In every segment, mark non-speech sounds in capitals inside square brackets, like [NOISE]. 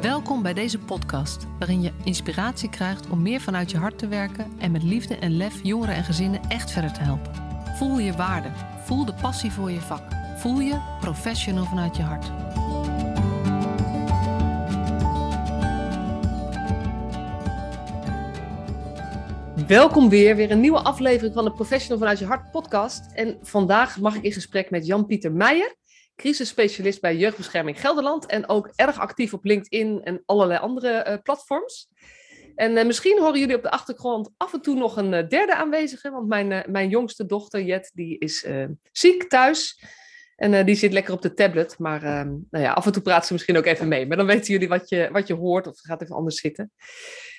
Welkom bij deze podcast, waarin je inspiratie krijgt om meer vanuit je hart te werken en met liefde en lef jongeren en gezinnen echt verder te helpen. Voel je waarde, voel de passie voor je vak, voel je professional vanuit je hart. Welkom weer, weer een nieuwe aflevering van de Professional vanuit je hart podcast. En vandaag mag ik in gesprek met Jan-Pieter Meijer, crisisspecialist bij Jeugdbescherming Gelderland en ook erg actief op LinkedIn en allerlei andere uh, platforms. En uh, misschien horen jullie op de achtergrond af en toe nog een uh, derde aanwezige, want mijn, mijn jongste dochter Jet die is ziek thuis. En die zit lekker op de tablet, maar ehm, nou ja, af en toe praat ze misschien ook even mee. Maar dan weten jullie wat je, wat je hoort of gaat even anders zitten.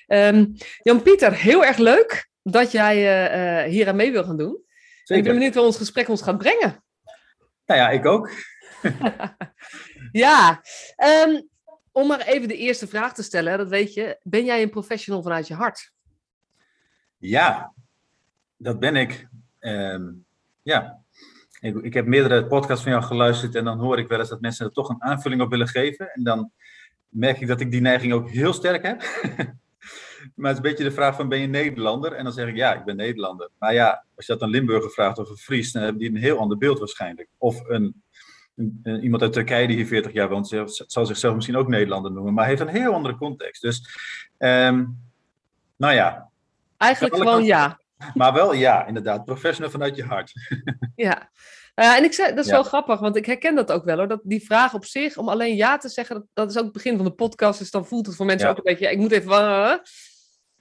Um, Jan-Pieter, heel erg leuk dat jij hier aan mee wil gaan doen. Zeker. Ik ben benieuwd waar ons gesprek ons gaat brengen. Nou ja, ik ook. [LAUGHS] ja, um, om maar even de eerste vraag te stellen, dat weet je. Ben jij een professional vanuit je hart? Ja, dat ben ik. Um, ja, ik, ik, heb meerdere podcasts van jou geluisterd en dan hoor ik wel eens dat mensen er toch een aanvulling op willen geven. En dan merk ik dat ik die neiging ook heel sterk heb. [LAUGHS] maar het is een beetje de vraag van ben je Nederlander? En dan zeg ik ja, ik ben Nederlander. Maar ja, als je dat een Limburger vraagt of een Fries, dan hebben die een heel ander beeld waarschijnlijk. Of een iemand uit Turkije die hier 40 jaar woont, zal zichzelf misschien ook Nederlander noemen, maar heeft een heel andere context. Dus, um, nou ja. Eigenlijk gewoon ja. Maar wel ja, inderdaad. Professional vanuit je hart. [LAUGHS] ja. Uh, en ik zei, dat is wel grappig, want ik herken dat ook wel hoor. Dat die vraag op zich, om alleen ja te zeggen, dat, dat is ook het begin van de podcast. Dus dan voelt het voor mensen ja. ook een beetje, ja, ik moet even.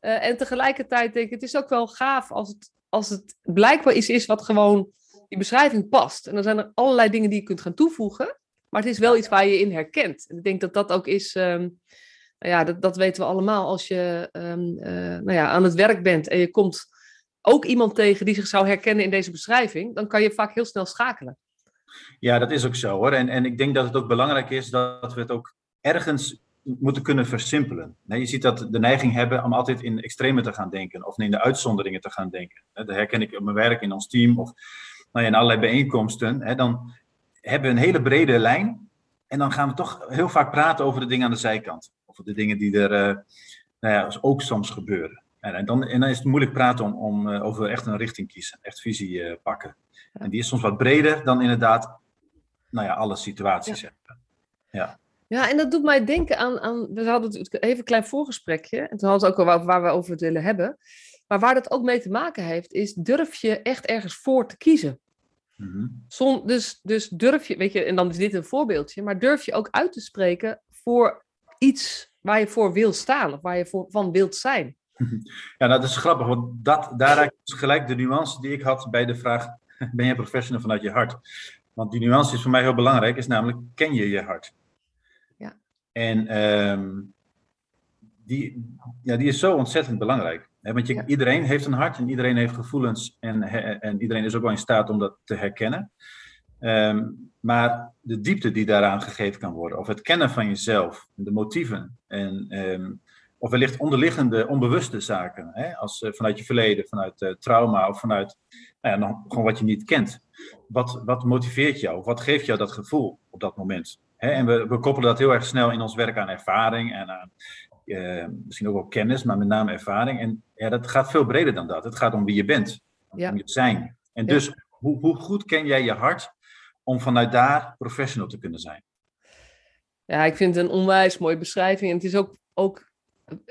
Uh, en tegelijkertijd denk ik, het is ook wel gaaf als het, als het blijkbaar iets is wat gewoon die beschrijving past. En dan zijn er allerlei dingen die je kunt gaan toevoegen. Maar het is wel iets waar je in herkent. En ik denk dat dat ook is. Um, nou ja, dat, dat weten we allemaal als je um, uh, nou ja, aan het werk bent en je komt ook iemand tegen die zich zou herkennen in deze beschrijving, dan kan je vaak heel snel schakelen. Ja, dat is ook zo hoor. En, en ik denk dat het ook belangrijk is dat we het ook ergens moeten kunnen versimpelen. je ziet dat de neiging hebben om altijd in extreme te gaan denken of in de uitzonderingen te gaan denken. Dat herken ik op mijn werk in ons team of nou ja, in allerlei bijeenkomsten, hè, dan hebben we een hele brede lijn. En dan gaan we toch heel vaak praten over de dingen aan de zijkant. Over de dingen die er uh, nou ja, ook soms gebeuren. En, en, dan, en dan is het moeilijk praten om, om uh, over echt een richting kiezen, echt visie uh, pakken. En die is soms wat breder dan inderdaad, nou ja, alle situaties. Ja. ja. Ja, en dat doet mij denken aan, aan we hadden even een klein voorgesprekje. En toen hadden we ook al waar we over het willen hebben. Maar waar dat ook mee te maken heeft, is durf je echt ergens voor te kiezen. Mm dus, dus durf je, weet je, en dan is dit een voorbeeldje, maar durf je ook uit te spreken voor iets waar je voor wil staan of waar je voor, van wilt zijn. [LAUGHS] Ja, nou, dat is grappig, want dat, daar raakt dus gelijk de nuance die ik had bij de vraag: [LAUGHS] ben je professional vanuit je hart? Want die nuance is voor mij heel belangrijk, is namelijk: ken je je hart? Ja. En um, die, ja, die is zo ontzettend belangrijk want je, iedereen heeft een hart en iedereen heeft gevoelens en, en iedereen is ook wel in staat om dat te herkennen. Um, maar de diepte die daaraan gegeven kan worden, of het kennen van jezelf, de motieven, en, um, of wellicht onderliggende onbewuste zaken, hè, als, uh, vanuit je verleden, vanuit uh, trauma of vanuit nou ja, gewoon wat je niet kent. Wat, wat motiveert jou? Wat geeft jou dat gevoel op dat moment? Hè, en we, we koppelen dat heel erg snel in ons werk aan ervaring en aan uh, misschien ook wel kennis, maar met name ervaring. En ja, dat gaat veel breder dan dat. Het gaat om wie je bent, om je zijn. En dus, hoe, hoe goed ken jij je hart om vanuit daar professional te kunnen zijn? Ja, ik vind het een onwijs mooie beschrijving. En het is ook, ook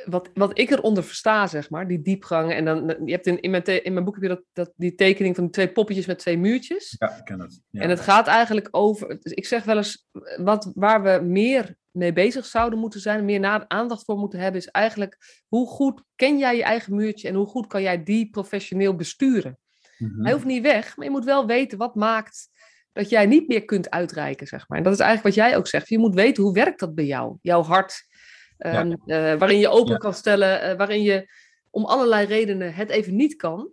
wat, wat ik eronder versta, zeg maar, die diepgang. En dan, je hebt in, in, mijn, in mijn boek heb je dat, dat, die tekening van die twee poppetjes met twee muurtjes. Ja, ik ken het. Ja. En het gaat eigenlijk over, dus ik zeg wel eens, wat, waar we meer mee bezig zouden moeten zijn, meer aandacht voor moeten hebben, is eigenlijk hoe goed ken jij je eigen muurtje en hoe goed kan jij die professioneel besturen. Mhm. Hij hoeft niet weg, maar je moet wel weten wat maakt dat jij niet meer kunt uitreiken, zeg maar. En dat is eigenlijk wat jij ook zegt. Je moet weten hoe werkt dat bij jou, jouw hart, um, uh, waarin je open kan stellen, uh, waarin je om allerlei redenen het even niet kan.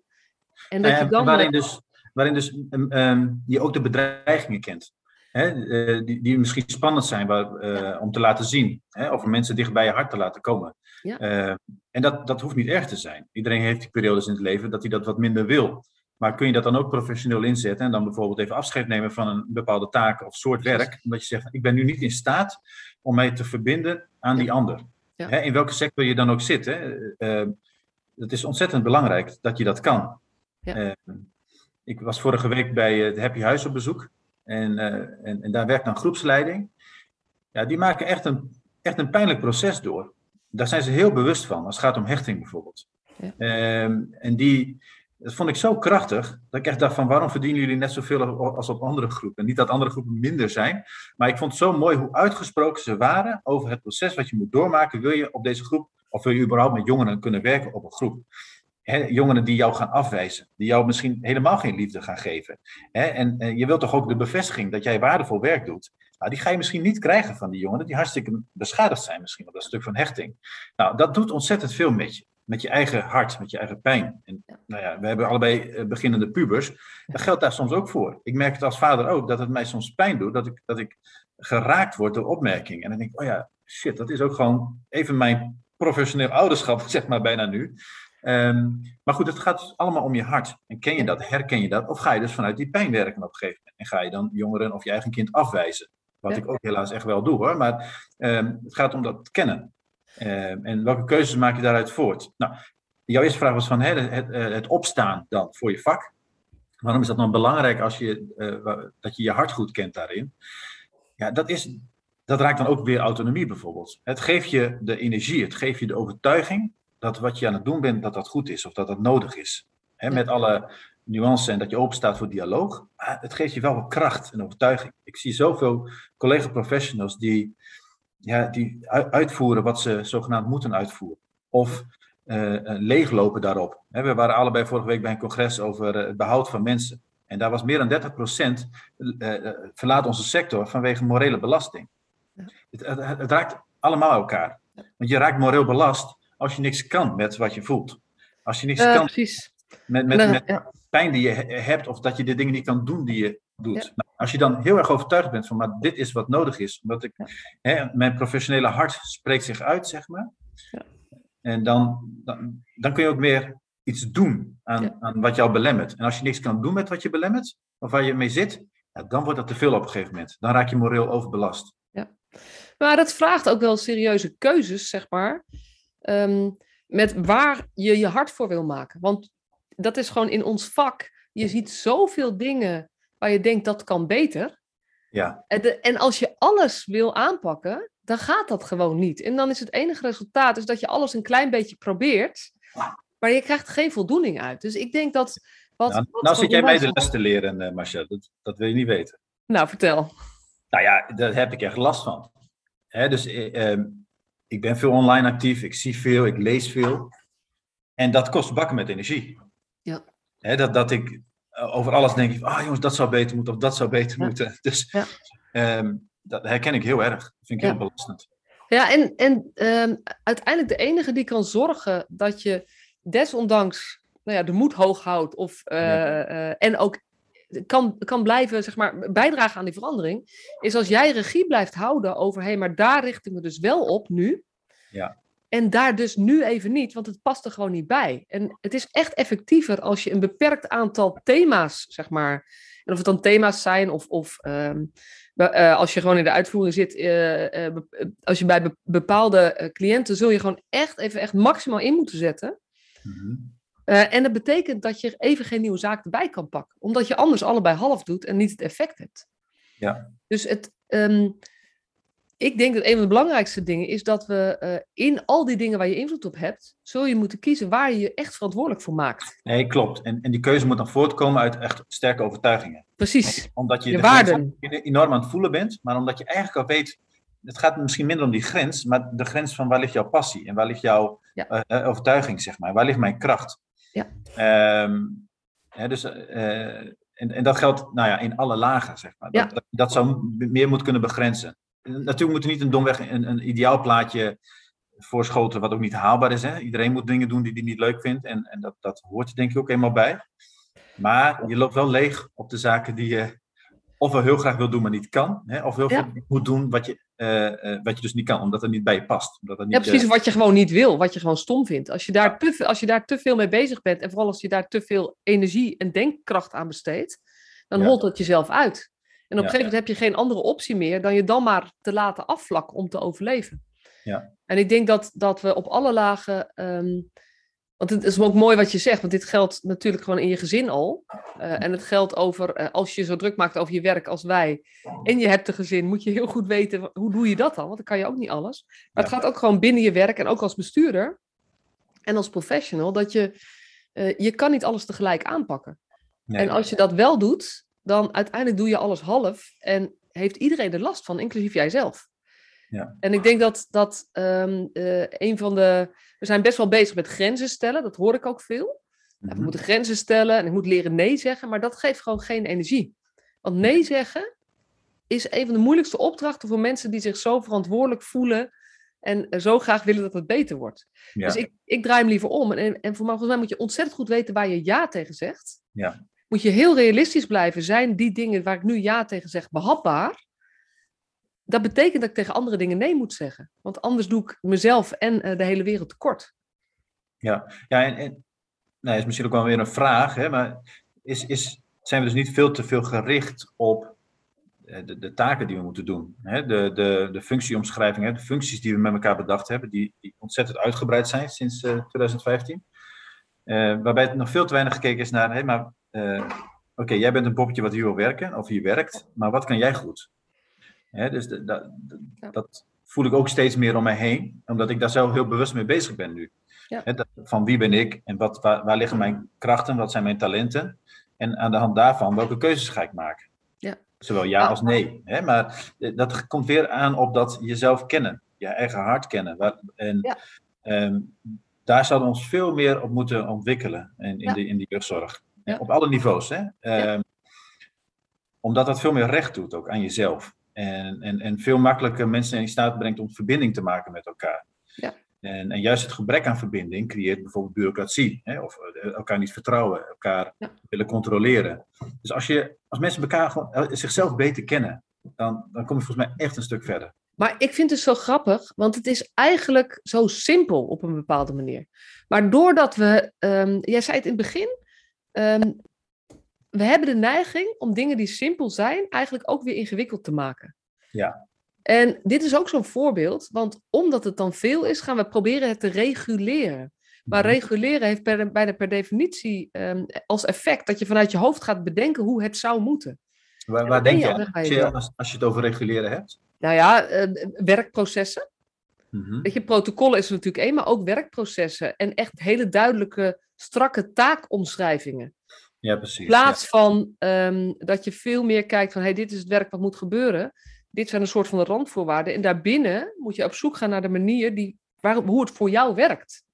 En dat uh, je dan waarin dus, waarin dus um, um, je ook de bedreigingen kent. Hè, uh, die, die misschien spannend zijn waar, uh, om te laten zien. Hè, of mensen dicht bij je hart te laten komen. Ja. Uh, en dat, dat hoeft niet erg te zijn. Iedereen heeft die periodes in het leven dat hij dat wat minder wil. Maar kun je dat dan ook professioneel inzetten en dan bijvoorbeeld even afscheid nemen van een bepaalde taak of soort werk, omdat je zegt, ik ben nu niet in staat om mij te verbinden aan die ander. Hè, in welke sector je dan ook zit. Hè. Uh, het is ontzettend belangrijk dat je dat kan. Ja. ik was vorige week bij het Happy Huis op bezoek. En, en, en, daar werkt dan groepsleiding. Ja, die maken echt een, echt een pijnlijk proces door. Daar zijn ze heel bewust van, als het gaat om hechting bijvoorbeeld. Ja. Ehm, en die, dat vond ik zo krachtig, dat ik echt dacht van waarom verdienen jullie net zoveel als op andere groepen? Niet dat andere groepen minder zijn, maar ik vond het zo mooi hoe uitgesproken ze waren over het proces wat je moet doormaken. Wil je op deze groep, of wil je überhaupt met jongeren kunnen werken op een groep? Jongeren die jou gaan afwijzen, die jou misschien helemaal geen liefde gaan geven. en, en, je wilt toch ook de bevestiging dat jij waardevol werk doet. Nou, die ga je misschien niet krijgen van die jongeren die hartstikke beschadigd zijn misschien op dat stuk van hechting. Nou, dat doet ontzettend veel met je met je eigen hart, met je eigen pijn. En nou ja, we hebben allebei eh, beginnende pubers. Dat geldt daar soms ook voor. Ik merk het als vader ook, dat het mij soms pijn doet, dat ik, dat ik geraakt word door opmerkingen. En dan denk ik, oh ja, shit, dat is ook gewoon even mijn professioneel ouderschap, [LAUGHS] zeg maar bijna nu. Ehm, maar goed, het gaat dus allemaal om je hart. En ken je dat, herken je dat? Of ga je dus vanuit die pijn werken op een gegeven moment? En ga je dan jongeren of je eigen kind afwijzen? Wat ik ook helaas echt wel doe hoor. Maar um, het gaat om dat kennen. Ehm, en welke keuzes maak je daaruit voort? Nou, jouw eerste vraag was van hè, het, eh, het, opstaan dan voor je vak. Waarom is dat dan belangrijk als je, uh, dat je je hart goed kent daarin? Ja, dat, is, dat raakt dan ook weer autonomie bijvoorbeeld. Het geeft je de energie, het geeft je de overtuiging dat wat je aan het doen bent, dat dat goed is of dat dat nodig is. Met alle nuances en dat je open staat voor dialoog. Maar het geeft je wel wat kracht en overtuiging. Ik zie zoveel collega-professionals die ja, die uitvoeren wat ze zogenaamd moeten uitvoeren. Of uh, leeglopen daarop. we waren allebei vorige week bij een congres over het behoud van mensen. En daar was meer dan 30% uh, verlaat onze sector vanwege morele belasting. Ja. Het, het, het, raakt allemaal elkaar. Want je raakt moreel belast als je niks kan met wat je voelt. Als je niks kan precies. met, met, met pijn die je hebt, of dat je de dingen niet kan doen die je doet. Nou, als je dan heel erg overtuigd bent van, maar dit is wat nodig is, omdat ik, hè, mijn professionele hart spreekt zich uit, zeg maar. Ja. En dan, dan, dan, kun je ook meer iets doen aan, aan wat jou belemmert. En als je niks kan doen met wat je belemmert, of waar je mee zit, dan wordt dat te veel op een gegeven moment. Dan raak je moreel overbelast. Ja. Maar dat vraagt ook wel serieuze keuzes, zeg maar. Ehm, met waar je je hart voor wil maken. Want dat is gewoon in ons vak. Je ziet zoveel dingen waar je denkt dat kan beter. Ja. En, en als je alles wil aanpakken, dan gaat dat gewoon niet. En dan is het enige resultaat is dat je alles een klein beetje probeert, maar je krijgt geen voldoening uit. Dus ik denk dat. Wat, nou, nou zit jij mij de les te leren, uh, Marcia. Dat, dat wil je niet weten. Nou, vertel. Nou ja, daar heb ik echt last van. Dus eh, ehm, ik ben veel online actief, ik zie veel, ik lees veel. En dat kost bakken met energie. Ja. Dat, dat ik eh, over alles denk ah jongens, dat zou beter moeten of dat zou beter moeten. [LAUGHS] Dus ja. Ehm, dat herken ik heel erg. Dat vind ik heel belastend. Ja, en, en um, uiteindelijk de enige die kan zorgen dat je desondanks nou ja, de moed hoog houdt of, uh, en ook kan, kan blijven zeg maar, bijdragen aan die verandering, is als jij regie blijft houden over, hé, hey, maar daar richten we dus wel op nu. Ja. En daar dus nu even niet, want het past er gewoon niet bij. En het is echt effectiever als je een beperkt aantal thema's, zeg maar. En of het dan thema's zijn of, of um, uh, als je gewoon in de uitvoering zit, uh, uh, als je bij bepaalde cliënten zul je gewoon echt even echt maximaal in moeten zetten. Mm -hmm. En dat betekent dat je even geen nieuwe zaak erbij kan pakken, omdat je anders allebei half doet en niet het effect hebt. Ja. Dus het, um, ik denk dat een van de belangrijkste dingen is dat we uh, in al die dingen waar je invloed op hebt, zul je moeten kiezen waar je je echt verantwoordelijk voor maakt. Nee, klopt. En, en die keuze moet dan voortkomen uit echt sterke overtuigingen. Precies. Omdat je, je de waarden. enorm aan het voelen bent, maar omdat je eigenlijk al weet, het gaat misschien minder om die grens, maar de grens van waar ligt jouw passie en waar ligt jouw ja. uh, overtuiging, zeg maar. Waar ligt mijn kracht? Ja. Um, hè, dus, uh, en, en dat geldt nou ja, in alle lagen, zeg maar. Dat, ja. dat, dat zou meer moeten kunnen begrenzen natuurlijk moet er niet een domweg een, een ideaal plaatje voorschoten wat ook niet haalbaar is. Hè? Iedereen moet dingen doen die hij niet leuk vindt. En, en dat, dat hoort denk ik ook eenmaal bij. Maar je loopt wel leeg op de zaken die je ofwel heel graag wil doen, maar niet kan. Hè? Of heel ja. veel moet doen wat je, uh, uh, wat je dus niet kan, omdat het niet bij je past. Omdat het niet, ja, precies. Uh... Wat je gewoon niet wil, wat je gewoon stom vindt. Als je, daar te, als je daar te veel mee bezig bent en vooral als je daar te veel energie en denkkracht aan besteedt, dan ja. holt het jezelf uit. En op een gegeven moment heb je geen andere optie meer dan je dan maar te laten afvlakken om te overleven. Ja. En ik denk dat, dat we op alle lagen. ehm, want het is ook mooi wat je zegt, want dit geldt natuurlijk gewoon in je gezin al. Eh, en het geldt over, eh, als je zo druk maakt over je werk als wij. en je hebt een gezin, moet je heel goed weten hoe doe je dat dan? Want dan kan je ook niet alles. Maar het gaat ook gewoon binnen je werk en ook als bestuurder en als professional. dat je. eh, je kan niet alles tegelijk aanpakken. Nee. En als je dat wel doet, dan uiteindelijk doe je alles half en heeft iedereen er last van, inclusief jijzelf. Ja. En ik denk dat, dat ehm, eh, een van de. We zijn best wel bezig met grenzen stellen, dat hoor ik ook veel. Mhm. We moeten grenzen stellen en ik moet leren nee zeggen, maar dat geeft gewoon geen energie. Want nee zeggen is een van de moeilijkste opdrachten voor mensen die zich zo verantwoordelijk voelen en eh, zo graag willen dat het beter wordt. Ja. Dus ik, ik draai hem liever om. En, en voor mij, volgens mij moet je ontzettend goed weten waar je ja tegen zegt. Ja. Moet je heel realistisch blijven. Zijn die dingen waar ik nu ja tegen zeg behapbaar? Dat betekent dat ik tegen andere dingen nee moet zeggen. Want anders doe ik mezelf en eh, de hele wereld tekort. Ja, ja en, en nou, is misschien ook wel weer een vraag, hè, maar is, is, zijn we dus niet veel te veel gericht op eh, de, de taken die we moeten doen? Hè? De, de, de functieomschrijving, hè? de functies die we met elkaar bedacht hebben, die, die ontzettend uitgebreid zijn sinds eh, 2015. Eh, waarbij het nog veel te weinig gekeken is naar, hé, maar oké, jij bent een poppetje wat hier wil werken, of hier werkt, maar wat kan jij goed? Hè, dus de- dat- Ja. dat voel ik ook steeds meer om mij heen, omdat ik daar zelf heel bewust mee bezig ben nu. Ja. Dat- van wie ben ik en wat, waar, waar liggen mijn krachten, wat zijn mijn talenten? En aan de hand daarvan, welke keuzes ga ik maken? Ja. Zowel ja Ah. als nee. Hè? Maar eh, dat komt weer aan op dat jezelf kennen, je eigen hart kennen. Waar- En ehm, daar zouden we ons veel meer op moeten ontwikkelen in, in, de, in de jeugdzorg. Op alle niveaus. Hè? Ehm, Omdat dat veel meer recht doet ook aan jezelf. En, en, en veel makkelijker mensen in staat brengt om verbinding te maken met elkaar. Ja. En, en juist het gebrek aan verbinding creëert bijvoorbeeld bureaucratie. Hè? Of eh, elkaar niet vertrouwen, elkaar Ja. willen controleren. Dus als, je, als mensen elkaar gewoon, eh, zichzelf beter kennen, dan, dan kom je volgens mij echt een stuk verder. Maar ik vind het zo grappig, want het is eigenlijk zo simpel op een bepaalde manier. Maar doordat we, ehm, jij zei het in het begin, ehm, we hebben de neiging om dingen die simpel zijn, eigenlijk ook weer ingewikkeld te maken. Ja. En dit is ook zo'n voorbeeld, want omdat het dan veel is, gaan we proberen het te reguleren. Maar Mhm. reguleren heeft per, bijna per definitie ehm, als effect dat je vanuit je hoofd gaat bedenken hoe het zou moeten. Waar, denk je aan als je als, als je het over reguleren hebt? Nou ja, eh, werkprocessen. Mhm. Weet je, protocollen is er natuurlijk één, maar ook werkprocessen. En echt hele duidelijke, strakke taakomschrijvingen. Ja, precies. In plaats van ehm, dat je veel meer kijkt van, hey, dit is het werk wat moet gebeuren. Dit zijn een soort van de randvoorwaarden. En daarbinnen moet je op zoek gaan naar de manier die, waar, hoe het voor jou werkt.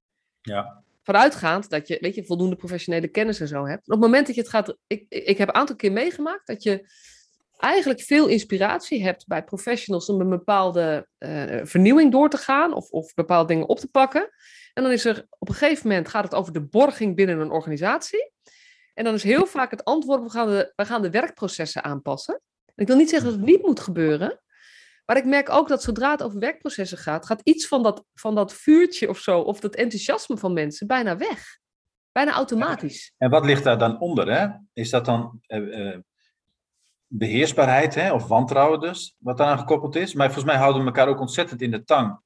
Ja. Vanuitgaand dat je, weet je, voldoende professionele kennis en zo hebt. Op het moment dat je het gaat... Ik, ik heb een aantal keer meegemaakt dat je eigenlijk veel inspiratie hebt bij professionals om een bepaalde eh, vernieuwing door te gaan of, of bepaalde dingen op te pakken. En dan is er op een gegeven moment gaat het over de borging binnen een organisatie. En dan is heel vaak het antwoord, we gaan de, we gaan de werkprocessen aanpassen. En ik wil niet zeggen dat het niet moet gebeuren, maar ik merk ook dat zodra het over werkprocessen gaat, gaat iets van dat, van dat vuurtje of zo, of dat enthousiasme van mensen bijna weg. Bijna automatisch. En wat ligt daar dan onder? Hè? Is dat dan eh, eh, beheersbaarheid hè? of wantrouwen dus, wat daaraan gekoppeld is? Maar volgens mij houden we elkaar ook ontzettend in de tang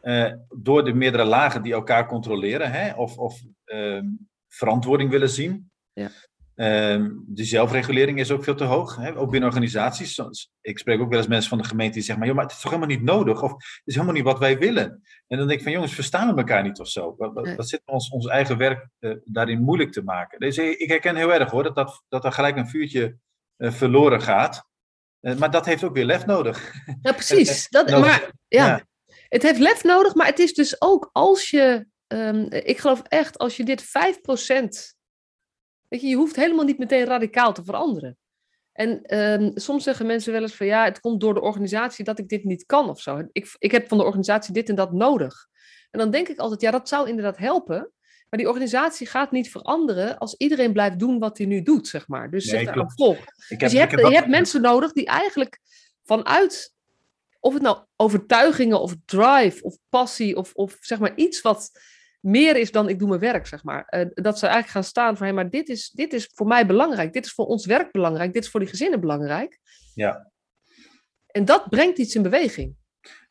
eh, door de meerdere lagen die elkaar controleren hè? of, of ehm, verantwoording willen zien. Ja. Ehm, de zelfregulering is ook veel te hoog, hè? ook binnen organisaties. Soms- Ik spreek ook wel eens mensen van de gemeente die zeggen, maar, joh, maar het is toch helemaal niet nodig? Of het is helemaal niet wat wij willen? En dan denk ik van, jongens, verstaan we elkaar niet of zo? Wat, wat, Nee. wat zit ons, ons eigen werk eh, daarin moeilijk te maken? Dus ik herken heel erg hoor, dat, dat, dat er gelijk een vuurtje eh, verloren gaat. Eh, maar dat heeft ook weer lef nodig. Ja, [LAUGHS] precies. Dat, maar ja, ja. het heeft lef nodig, maar het is dus ook als je, ehm, ik geloof echt, als je dit 5%, weet je, je hoeft helemaal niet meteen radicaal te veranderen. En ehm, soms zeggen mensen wel eens van ja, het komt door de organisatie dat ik dit niet kan of zo. Ik, ik heb van de organisatie dit en dat nodig. En dan denk ik altijd, ja, dat zou inderdaad helpen. Maar die organisatie gaat niet veranderen als iedereen blijft doen wat hij nu doet, zeg maar. Dus Nee, zeg daar. Ik Dus je ik hebt, je hebt mensen nodig die eigenlijk vanuit, of het nou overtuigingen of drive of passie of, of zeg maar iets wat meer is dan ik doe mijn werk, zeg maar. eh, dat ze eigenlijk gaan staan van, hé, maar dit is, dit is voor mij belangrijk, dit is voor ons werk belangrijk, dit is voor die gezinnen belangrijk. Ja. En dat brengt iets in beweging.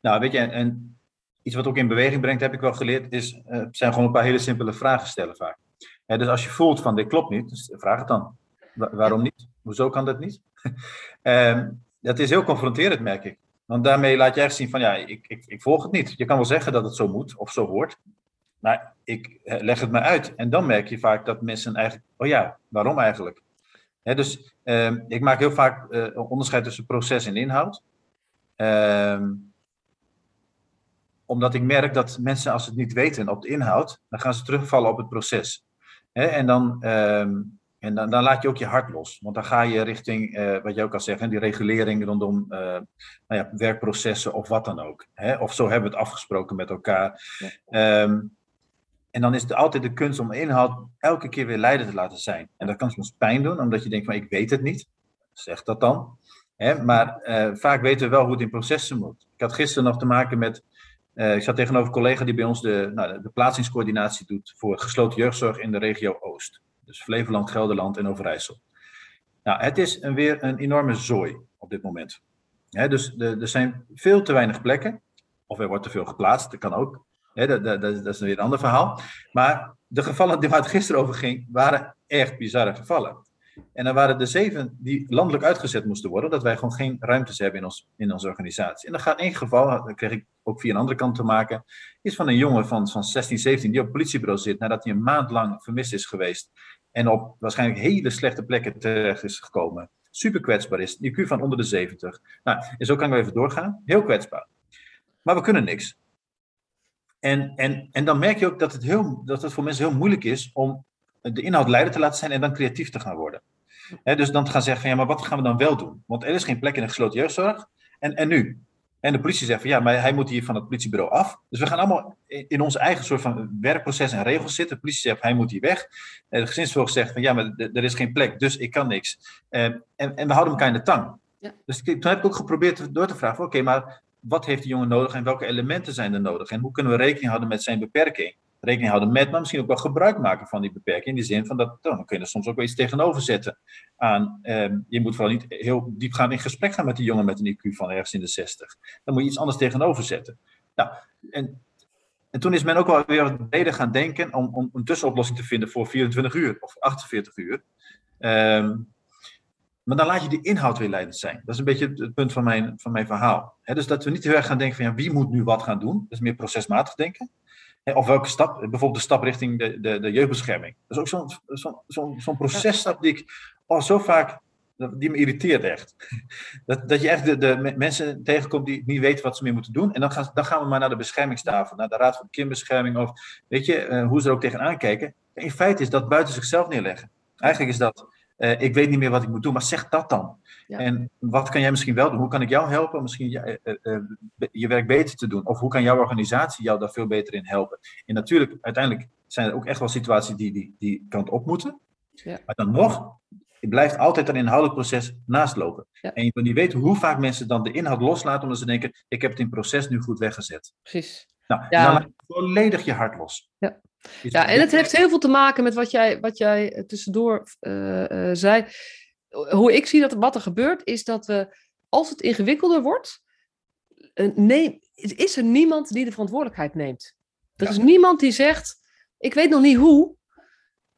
Nou, weet je, en, en iets wat ook in beweging brengt, heb ik wel geleerd, is, uh, zijn gewoon een paar hele simpele vragen stellen vaak. dus als je voelt van dit klopt niet, dus vraag het dan. waarom niet? Hoezo kan dat niet? um, [LAUGHS] dat is heel confronterend, merk ik. Want daarmee laat je echt zien van ja, ik, ik, ik volg het niet. Je kan wel zeggen dat het zo moet of zo hoort. Maar ik eh, leg het maar uit. En dan merk je vaak dat mensen eigenlijk, oh ja, waarom eigenlijk? dus ehm, ik maak heel vaak uh, onderscheid tussen proces en inhoud. Ehm, omdat ik merk dat mensen, als ze het niet weten op de inhoud, dan gaan ze terugvallen op het proces. en dan, ehm, en dan, dan, laat je ook je hart los. Want dan ga je richting, uh, wat je ook al zegt, die regulering rondom nou ja, werkprocessen of wat dan ook. Of zo hebben we het afgesproken met elkaar. Ja. En dan is het altijd de kunst om inhoud elke keer weer leider te laten zijn. En dat kan soms pijn doen, omdat je denkt van ik weet het niet. Zeg dat dan. maar uh, vaak weten we wel hoe het in processen moet. Ik had gisteren nog te maken met. Uh, ik zat tegenover een collega die bij ons de, nou, de plaatsingscoördinatie doet voor gesloten jeugdzorg in de regio Oost. Dus Flevoland, Gelderland en Overijssel. Nou, het is een, weer een enorme zooi op dit moment. dus er zijn veel te weinig plekken. Of er wordt te veel geplaatst, dat kan ook dat, dat, dat, is weer een ander verhaal. Maar de gevallen waar het gisteren over ging, waren echt bizarre gevallen. En dan waren er zeven die landelijk uitgezet moesten worden, dat wij gewoon geen ruimtes hebben in, ons, in onze organisatie. En dan gaat één geval, dat kreeg ik ook via een andere kant te maken, is van een jongen van, van 16, 17 die op het politiebureau zit nadat hij een maand lang vermist is geweest. En op waarschijnlijk hele slechte plekken terecht is gekomen. Super kwetsbaar is, IQ van onder de 70. Nou, en zo kan ik even doorgaan. Heel kwetsbaar. Maar we kunnen niks. En, en, en dan merk je ook dat het, heel, dat het voor mensen heel moeilijk is om de inhoud leider te laten zijn en dan creatief te gaan worden. dus dan te gaan zeggen van ja, maar wat gaan we dan wel doen? Want er is geen plek in de gesloten jeugdzorg. En, en nu? En de politie zegt van ja, maar hij moet hier van het politiebureau af. Dus we gaan allemaal in ons eigen soort van werkproces en regels zitten. De politie zegt hij moet hier weg. De gezinszorg zegt van ja, maar er is geen plek, dus ik kan niks. En, en, en we houden elkaar in de tang. Ja. Dus toen heb ik ook geprobeerd door te vragen: oké, maar wat heeft die jongen nodig en welke elementen zijn er nodig? En hoe kunnen we rekening houden met zijn beperking? Rekening houden met, maar misschien ook wel gebruik maken van die beperking. In die zin van dat, oh, dan kun je er soms ook wel iets tegenover zetten. Aan, eh, je moet vooral niet heel diepgaand in gesprek gaan met die jongen met een IQ van ergens in de 60. Dan moet je iets anders tegenover zetten. Nou, en, en toen is men ook wel weer wat gaan denken om, om een tussenoplossing te vinden voor 24 uur of 48 uur. Um, maar dan laat je die inhoud weer leidend zijn. Dat is een beetje het, punt van mijn, van mijn verhaal. dus dat we niet heel erg gaan denken van ja, wie moet nu wat gaan doen. Dat is meer procesmatig denken. of welke stap, bijvoorbeeld de stap richting de, de, de jeugdbescherming. Dat is ook zo'n zo'n zo'n zo'n processtap die ik oh, zo vaak, die me irriteert echt. [LAUGHS] Dat, dat je echt de, de mensen tegenkomt die niet weten wat ze meer moeten doen. En dan gaan, dan gaan we maar naar de beschermingstafel, naar de Raad voor de Kindbescherming. Of weet je, uh, hoe ze er ook tegenaan kijken. In feite is dat buiten zichzelf neerleggen. Eigenlijk is dat uh, ik weet niet meer wat ik moet doen, maar zeg dat dan. En wat kan jij misschien wel doen? Hoe kan ik jou helpen? Misschien je, uh, uh, je werk beter te doen? Of hoe kan jouw organisatie jou daar veel beter in helpen? En natuurlijk, uiteindelijk zijn er ook echt wel situaties die die, die kant op moeten. Ja. Maar dan nog, het blijft altijd een inhoudelijk proces naast lopen. En je kunt niet weten hoe vaak mensen dan de inhoud loslaten, omdat ze denken: ik heb het in proces nu goed weggezet. Precies. Nou, ja. dan laat je volledig je hart los. Ja. Ja, en het heeft heel veel te maken met wat jij, wat jij eh, tussendoor uh, zei. Hoe ik zie dat wat er gebeurt, is dat we, als het ingewikkelder wordt, neem, is er niemand die de verantwoordelijkheid neemt. Er is niemand die zegt, ik weet nog niet hoe,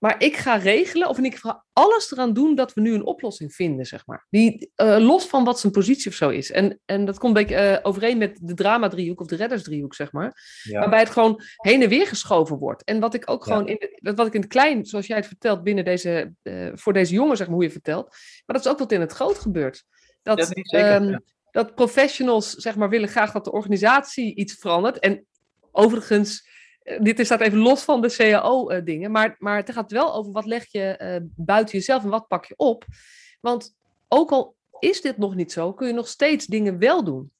maar ik ga regelen, of ik ga alles eraan doen dat we nu een oplossing vinden, zeg maar. Die, uh, los van wat zijn positie of zo is. En, en dat komt een beetje uh, overeen met de drama-driehoek of de reddersdriehoek, zeg maar. Waarbij het gewoon heen en weer geschoven wordt. En wat ik ook gewoon, in de, wat ik in het klein, zoals jij het vertelt, binnen deze, uh, voor deze jongen, zeg maar, hoe je vertelt. Maar dat is ook wat in het groot gebeurt. Dat, dat, zeker, um, dat professionals, zeg maar, willen graag dat de organisatie iets verandert. En overigens eh, dit staat even los van de CAO-dingen, eh, maar, maar het gaat wel over wat leg je uh, buiten jezelf en wat pak je op. Want ook al is dit nog niet zo, kun je nog steeds dingen wel doen.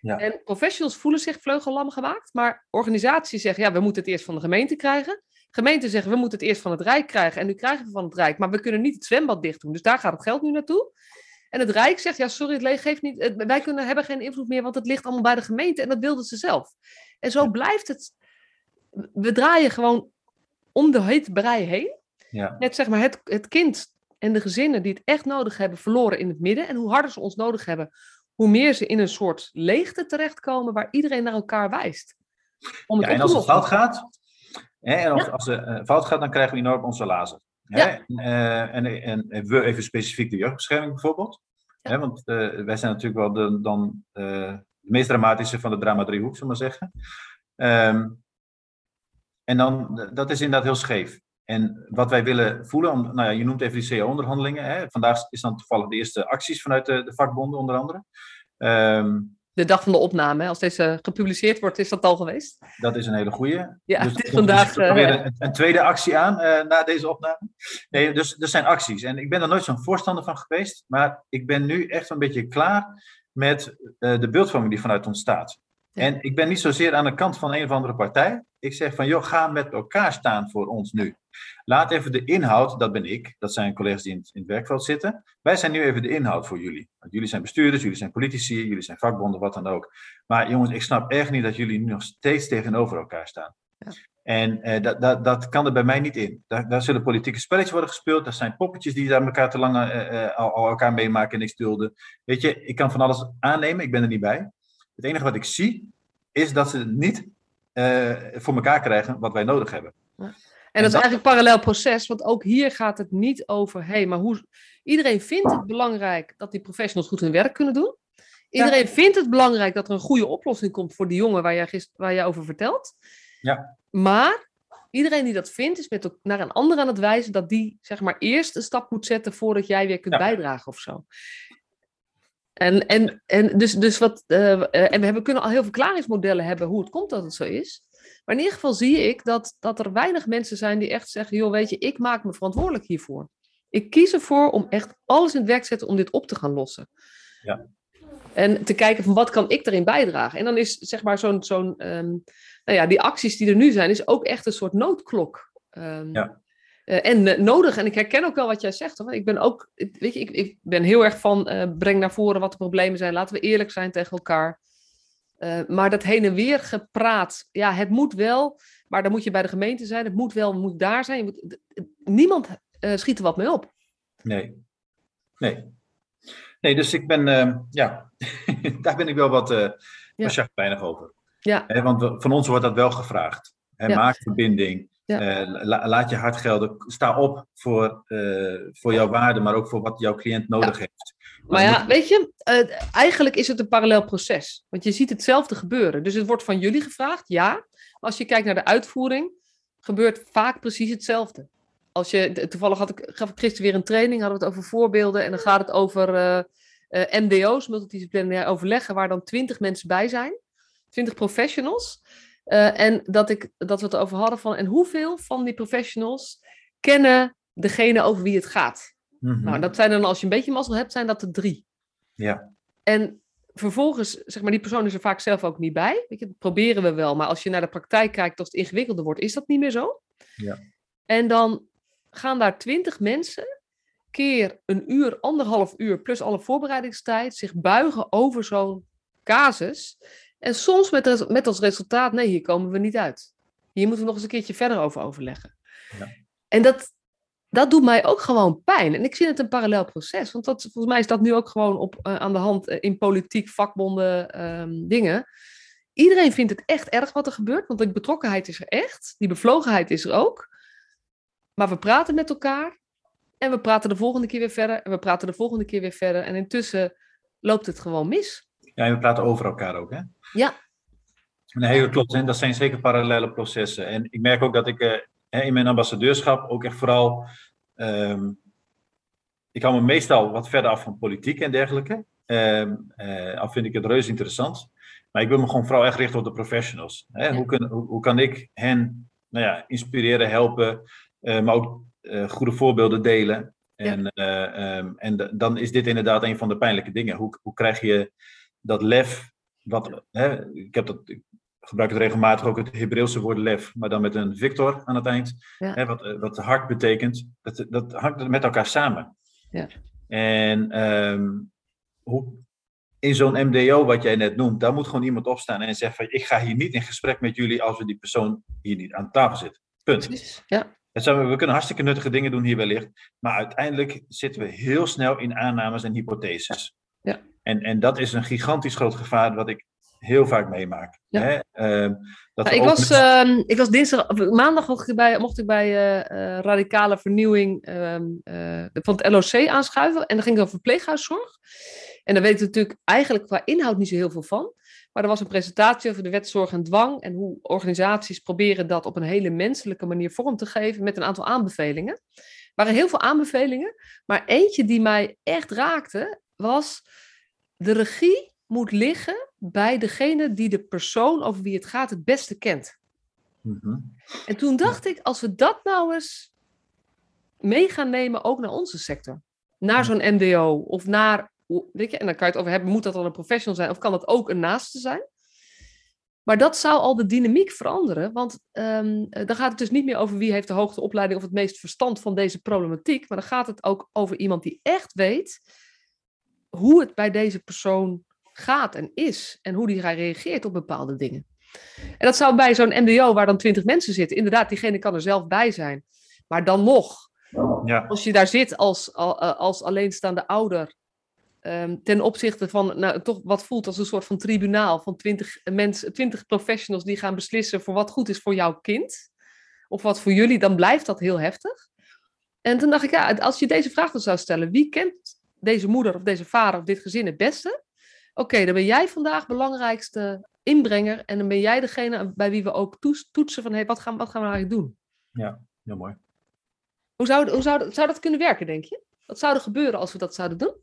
Ja. En professionals voelen zich vleugellam gemaakt, maar organisaties zeggen, ja, we moeten het eerst van de gemeente krijgen. Gemeenten zeggen, we moeten het eerst van het Rijk krijgen en nu krijgen we van het Rijk, maar we kunnen niet het zwembad dicht doen, dus daar gaat het geld nu naartoe. En het Rijk zegt, ja, sorry, het leeg geeft niet, wij kunnen, hebben geen invloed meer, want het ligt allemaal bij de gemeente en dat wilden ze zelf. En zo blijft het we draaien gewoon om de hete brei heen. Ja. Net zeg maar het, het kind en de gezinnen die het echt nodig hebben, verloren in het midden. En hoe harder ze ons nodig hebben, hoe meer ze in een soort leegte terechtkomen waar iedereen naar elkaar wijst. Om het ja, en als het fout gaat, hè, en als, als het uh, fout gaat, dan krijgen we enorm onze lazer. Hè? Ja. En, en, en, we even specifiek de jeugdbescherming bijvoorbeeld. Hè, want wij zijn natuurlijk wel de, dan de meest dramatische van de drama driehoek, zullen we maar zeggen. Um, en dan, dat is inderdaad heel scheef. En wat wij willen voelen, om, nou ja, je noemt even die CAO-onderhandelingen. Vandaag is dan toevallig de eerste acties vanuit de, de vakbonden, onder andere. Um, de dag van de opname, als deze gepubliceerd wordt, is dat al geweest? Dat is een hele goede. Ja, dus [LAUGHS] is vandaag. Dus weer een, een, tweede actie aan uh, na deze opname. Nee, dus er zijn acties. En ik ben er nooit zo'n voorstander van geweest, maar ik ben nu echt een beetje klaar met uh, de beeldvorming die vanuit ontstaat. En ik ben niet zozeer aan de kant van een of andere partij. Ik zeg van, joh, ga met elkaar staan voor ons nu. Laat even de inhoud, dat ben ik, dat zijn collega's die in het, in het werkveld zitten. Wij zijn nu even de inhoud voor jullie. Want jullie zijn bestuurders, jullie zijn politici, jullie zijn vakbonden, wat dan ook. Maar jongens, ik snap echt niet dat jullie nu nog steeds tegenover elkaar staan. Ja. En eh, dat, dat, dat kan er bij mij niet in. Daar, daar zullen politieke spelletjes worden gespeeld. Dat zijn poppetjes die daar elkaar te lang uh, uh, al, al, elkaar meemaken en niks dulden. Weet je, ik kan van alles aannemen, ik ben er niet bij. Het enige wat ik zie, is dat ze niet uh, voor elkaar krijgen wat wij nodig hebben. Ja. En, dat is eigenlijk een parallel proces, want ook hier gaat het niet over, hé, hey, maar hoe... Iedereen vindt het belangrijk dat die professionals goed hun werk kunnen doen. Iedereen ja. vindt het belangrijk dat er een goede oplossing komt voor die jongen waar jij, gister, waar jij over vertelt. Ja. Maar iedereen die dat vindt, is met, naar een ander aan het wijzen dat die zeg maar eerst een stap moet zetten voordat jij weer kunt ja. bijdragen of zo. En, en, en, dus, dus wat, uh, en we hebben, kunnen al heel veel verklaringsmodellen hebben hoe het komt dat het zo is. Maar in ieder geval zie ik dat, dat er weinig mensen zijn die echt zeggen: joh, weet je, ik maak me verantwoordelijk hiervoor. Ik kies ervoor om echt alles in het werk te zetten om dit op te gaan lossen. Ja. En te kijken van wat kan ik erin bijdragen. En dan is zeg maar zo'n, zo'n um, nou ja, die acties die er nu zijn, is ook echt een soort noodklok. Um, ja. Uh, en uh, nodig. En ik herken ook wel wat jij zegt. Hoor. Ik ben ook, weet je, ik, ik ben heel erg van uh, breng naar voren wat de problemen zijn. Laten we eerlijk zijn tegen elkaar. maar dat heen en weer gepraat, ja, het moet wel. Maar dan moet je bij de gemeente zijn. Het moet wel, het moet daar zijn. Je moet, niemand schiet er wat mee op. Nee. Nee. Nee, dus ik ben, ja, [LAUGHS] daar ben ik wel wat uh, ja. weinig over. Ja. He, want van ons wordt dat wel gevraagd. He, ja. Maak verbinding. Ja. Uh, la, laat je hart gelden. Sta op voor, uh, voor jouw waarde, maar ook voor wat jouw cliënt nodig ja. heeft. Maar, maar ja, weet je, uh, eigenlijk is het een parallel proces. Want je ziet hetzelfde gebeuren. Dus het wordt van jullie gevraagd, ja. Maar als je kijkt naar de uitvoering, gebeurt vaak precies hetzelfde. Als je, toevallig had ik, gaf ik gisteren weer een training, hadden we het over voorbeelden. En dan gaat het over MDO's, multidisciplinair overleggen, waar dan twintig mensen bij zijn. Twintig professionals. Uh, en dat, ik, dat we het over hadden van, en hoeveel van die professionals kennen degene over wie het gaat? Mm-hmm. Nou, dat zijn dan, als je een beetje mazzel hebt, zijn dat er drie. Ja. En vervolgens, zeg maar, die persoon is er vaak zelf ook niet bij. Weet je, dat proberen we wel, maar als je naar de praktijk kijkt, als het ingewikkelder wordt, is dat niet meer zo. Ja. En dan gaan daar twintig mensen keer een uur, anderhalf uur, plus alle voorbereidingstijd, zich buigen over zo'n casus. En soms met, met als resultaat, nee, hier komen we niet uit. Hier moeten we nog eens een keertje verder over overleggen. Ja. En dat, dat doet mij ook gewoon pijn. En ik zie het een parallel proces. Want dat, volgens mij is dat nu ook gewoon op, uh, aan de hand uh, in politiek, vakbonden, um, dingen. Iedereen vindt het echt erg wat er gebeurt. Want die betrokkenheid is er echt. Die bevlogenheid is er ook. Maar we praten met elkaar. En we praten de volgende keer weer verder. En we praten de volgende keer weer verder. En intussen loopt het gewoon mis. Ja, en we praten over elkaar ook, hè? Ja. Nee, dat klopt. En dat zijn zeker parallele processen. En ik merk ook dat ik uh, in mijn ambassadeurschap ook echt vooral. Um, ik hou me meestal wat verder af van politiek en dergelijke. Um, uh, al vind ik het reuze interessant. Maar ik wil me gewoon vooral echt richten op de professionals. Hè? Ja. Hoe, kun, hoe, hoe, kan ik hen nou ja, inspireren, helpen, uh, maar ook goede voorbeelden delen. En, ja. um, en dan is dit inderdaad een van de pijnlijke dingen. Hoe, hoe krijg je dat lef wat, hè, ik, heb dat, ik gebruik het regelmatig ook het Hebreeuwse woord lef, maar dan met een victor aan het eind. Ja. Hè, wat, wat hart betekent. Dat, dat hangt met elkaar samen. Ja. En um, hoe, in zo'n MDO, wat jij net noemt, daar moet gewoon iemand opstaan en zeggen van ik ga hier niet in gesprek met jullie als we die persoon hier niet aan tafel zit. Punt. Ja. Zijn, we kunnen hartstikke nuttige dingen doen hier wellicht, maar uiteindelijk zitten we heel snel in aannames en hypotheses. Ja. En, en dat is een gigantisch groot gevaar wat ik heel vaak meemaak. Hè? Ehm, dat nou, ik, was, uh, ik was dinsdag, maandag mocht ik bij, mocht ik bij uh, Radicale Vernieuwing ehm, van het LOC aanschuiven. En dan ging het over verpleeghuiszorg. En daar weet ik natuurlijk eigenlijk qua inhoud niet zo heel veel van. Maar er was een presentatie over de wet zorg en dwang en hoe organisaties proberen dat op een hele menselijke manier vorm te geven met een aantal aanbevelingen. Er waren heel veel aanbevelingen, maar eentje die mij echt raakte was de regie moet liggen bij degene die de persoon over wie het gaat het beste kent. Mhm. En toen dacht ik, als we dat nou eens mee gaan nemen, ook naar onze sector, naar zo'n MDO of naar Weet je, en dan kan je het over hebben, moet dat dan een professional zijn of kan dat ook een naaste zijn? Maar dat zou al de dynamiek veranderen, want um, dan gaat het dus niet meer over wie heeft de hoogste opleiding of het meest verstand van deze problematiek, maar dan gaat het ook over iemand die echt weet hoe het bij deze persoon gaat en is en hoe die reageert op bepaalde dingen. En dat zou bij zo'n MDO waar dan twintig mensen zitten, inderdaad, diegene kan er zelf bij zijn. Maar dan nog, ja. als je daar zit als, als alleenstaande ouder Ehm, ten opzichte van nou, toch wat voelt als een soort van tribunaal van twintig mensen, twintig professionals die gaan beslissen voor wat goed is voor jouw kind. Of wat voor jullie, dan blijft dat heel heftig. En toen dacht ik, ja, als je deze vraag dan zou stellen, wie kent deze moeder of deze vader of dit gezin het beste? Oké, dan ben jij vandaag belangrijkste inbrenger en dan ben jij degene bij wie we ook toetsen van, hey, wat, gaan, wat gaan we eigenlijk doen? Ja, heel mooi. Hoe, zou, hoe zou, zou dat kunnen werken, denk je? Wat zou er gebeuren als we dat zouden doen?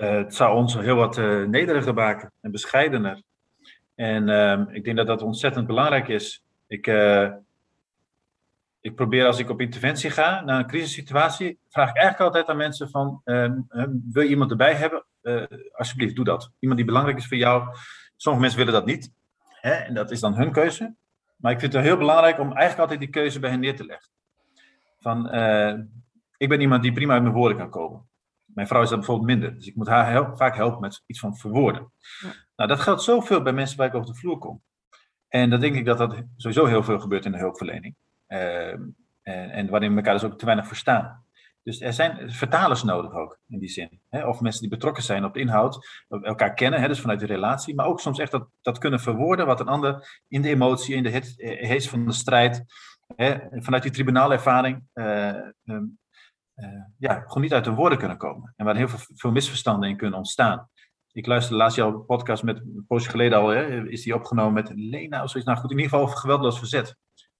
Uh, het zou ons heel wat uh, nederiger maken en bescheidener. En uh, ik denk dat dat ontzettend belangrijk is. Ik, uh, ik probeer als ik op interventie ga naar een crisissituatie, vraag ik eigenlijk altijd aan mensen van, ehm, ehm, wil je iemand erbij hebben? alsjeblieft, doe dat. Iemand die belangrijk is voor jou. Sommige mensen willen dat niet. Hè? En dat is dan hun keuze. Maar ik vind het heel belangrijk om eigenlijk altijd die keuze bij hen neer te leggen. Van, ik ben iemand die prima uit mijn woorden kan komen. Mijn vrouw is dat bijvoorbeeld minder. Dus ik moet haar vaak helpen met iets van verwoorden. Ja. Nou, dat geldt zoveel bij mensen waar ik over de vloer kom. En dan denk ik dat dat sowieso heel veel gebeurt in de hulpverlening. Ehm, en, en waarin we elkaar dus ook te weinig verstaan. Dus er zijn vertalers nodig ook, in die zin. Of mensen die betrokken zijn op de inhoud, elkaar kennen, dus vanuit de relatie. Maar ook soms echt dat, dat kunnen verwoorden wat een ander in de emotie, in de hees van de strijd, vanuit die tribunaalervaring uh, uh, ja, gewoon niet uit de woorden kunnen komen. En waar heel veel, veel misverstanden in kunnen ontstaan. Ik luisterde laatst jouw podcast met een poosje geleden al, hè, is die opgenomen met Lena of zoiets. Nou goed, in ieder geval geweldloos verzet.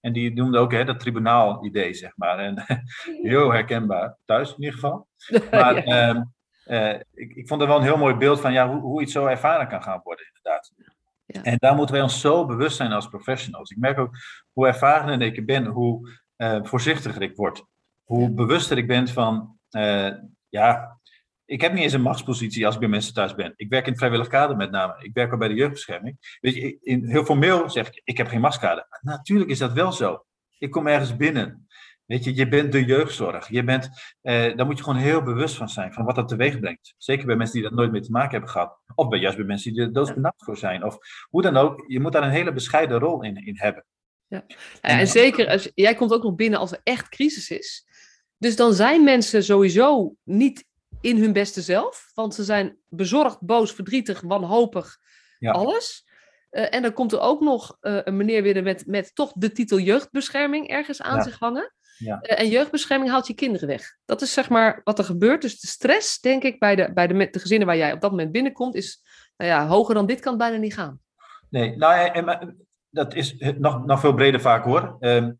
En die noemde ook hè, dat tribunaal-idee, zeg maar. En [LAUGHS] heel herkenbaar, thuis in ieder geval. [LAUGHS] Maar ehm, eh, ik, ik vond er wel een heel mooi beeld van ja, hoe, hoe iets zo ervaren kan gaan worden, inderdaad. Ja. En daar moeten wij ons zo bewust zijn als professionals. Ik merk ook hoe ervarener ik ben, hoe uh, voorzichtiger ik word hoe bewuster ik ben van, uh, ja, ik heb niet eens een machtspositie als ik bij mensen thuis ben. Ik werk in het vrijwillig kader met name. Ik werk ook bij de jeugdbescherming. Weet je, in, heel formeel zeg ik, ik heb geen machtskader. Natuurlijk is dat wel zo. Ik kom ergens binnen. Weet je, je bent de jeugdzorg. Je bent, eh, daar moet je gewoon heel bewust van zijn, van wat dat teweeg brengt. Zeker bij mensen die dat nooit mee te maken hebben gehad. Of bij, juist bij mensen die er doodbenauwd voor zijn. Of hoe dan ook, je moet daar een hele bescheiden rol in, in hebben. Ja. en, en zeker, als, jij komt ook nog binnen als er echt crisis is. Dus dan zijn mensen sowieso niet in hun beste zelf, want ze zijn bezorgd, boos, verdrietig, wanhopig, alles. Uh, en dan komt er ook nog uh, een meneer weer met, met toch de titel jeugdbescherming ergens aan zich hangen. Ja. Uh, en jeugdbescherming haalt je kinderen weg. Dat is zeg maar wat er gebeurt. Dus de stress, denk ik, bij de, bij de, de gezinnen waar jij op dat moment binnenkomt, is nou ja, hoger dan dit kan het bijna niet gaan. Nee, nou, en, dat is nog, nog veel breder vaak hoor. Ehm,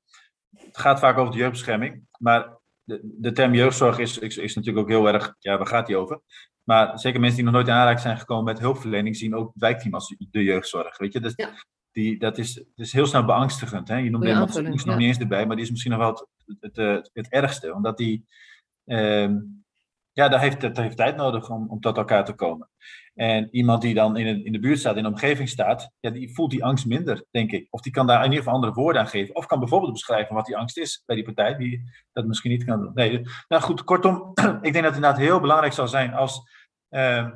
het gaat vaak over de jeugdbescherming. Maar de, de term jeugdzorg is, is, is, natuurlijk ook heel erg, ja, waar gaat die over? Maar zeker mensen die nog nooit in aanraking zijn gekomen met hulpverlening, zien ook het wijkteam als de jeugdzorg. Weet je, dus die, dat is, is heel snel beangstigend. Hè? Je noemde ja, nog niet eens erbij, maar die is misschien nog wel het, het, het, ergste. Omdat die, ehm, ja, daar heeft, dat heeft tijd nodig om, om tot elkaar te komen. En iemand die dan in, in de buurt staat, in de omgeving staat, ja, die voelt die angst minder, denk ik. Of die kan daar in ieder geval andere woorden aan geven. Of kan bijvoorbeeld beschrijven wat die angst is bij die partij, die dat misschien niet kan doen. Nee, nou goed, kortom, [CLEARS THROAT] ik denk dat het inderdaad heel belangrijk zal zijn als uh,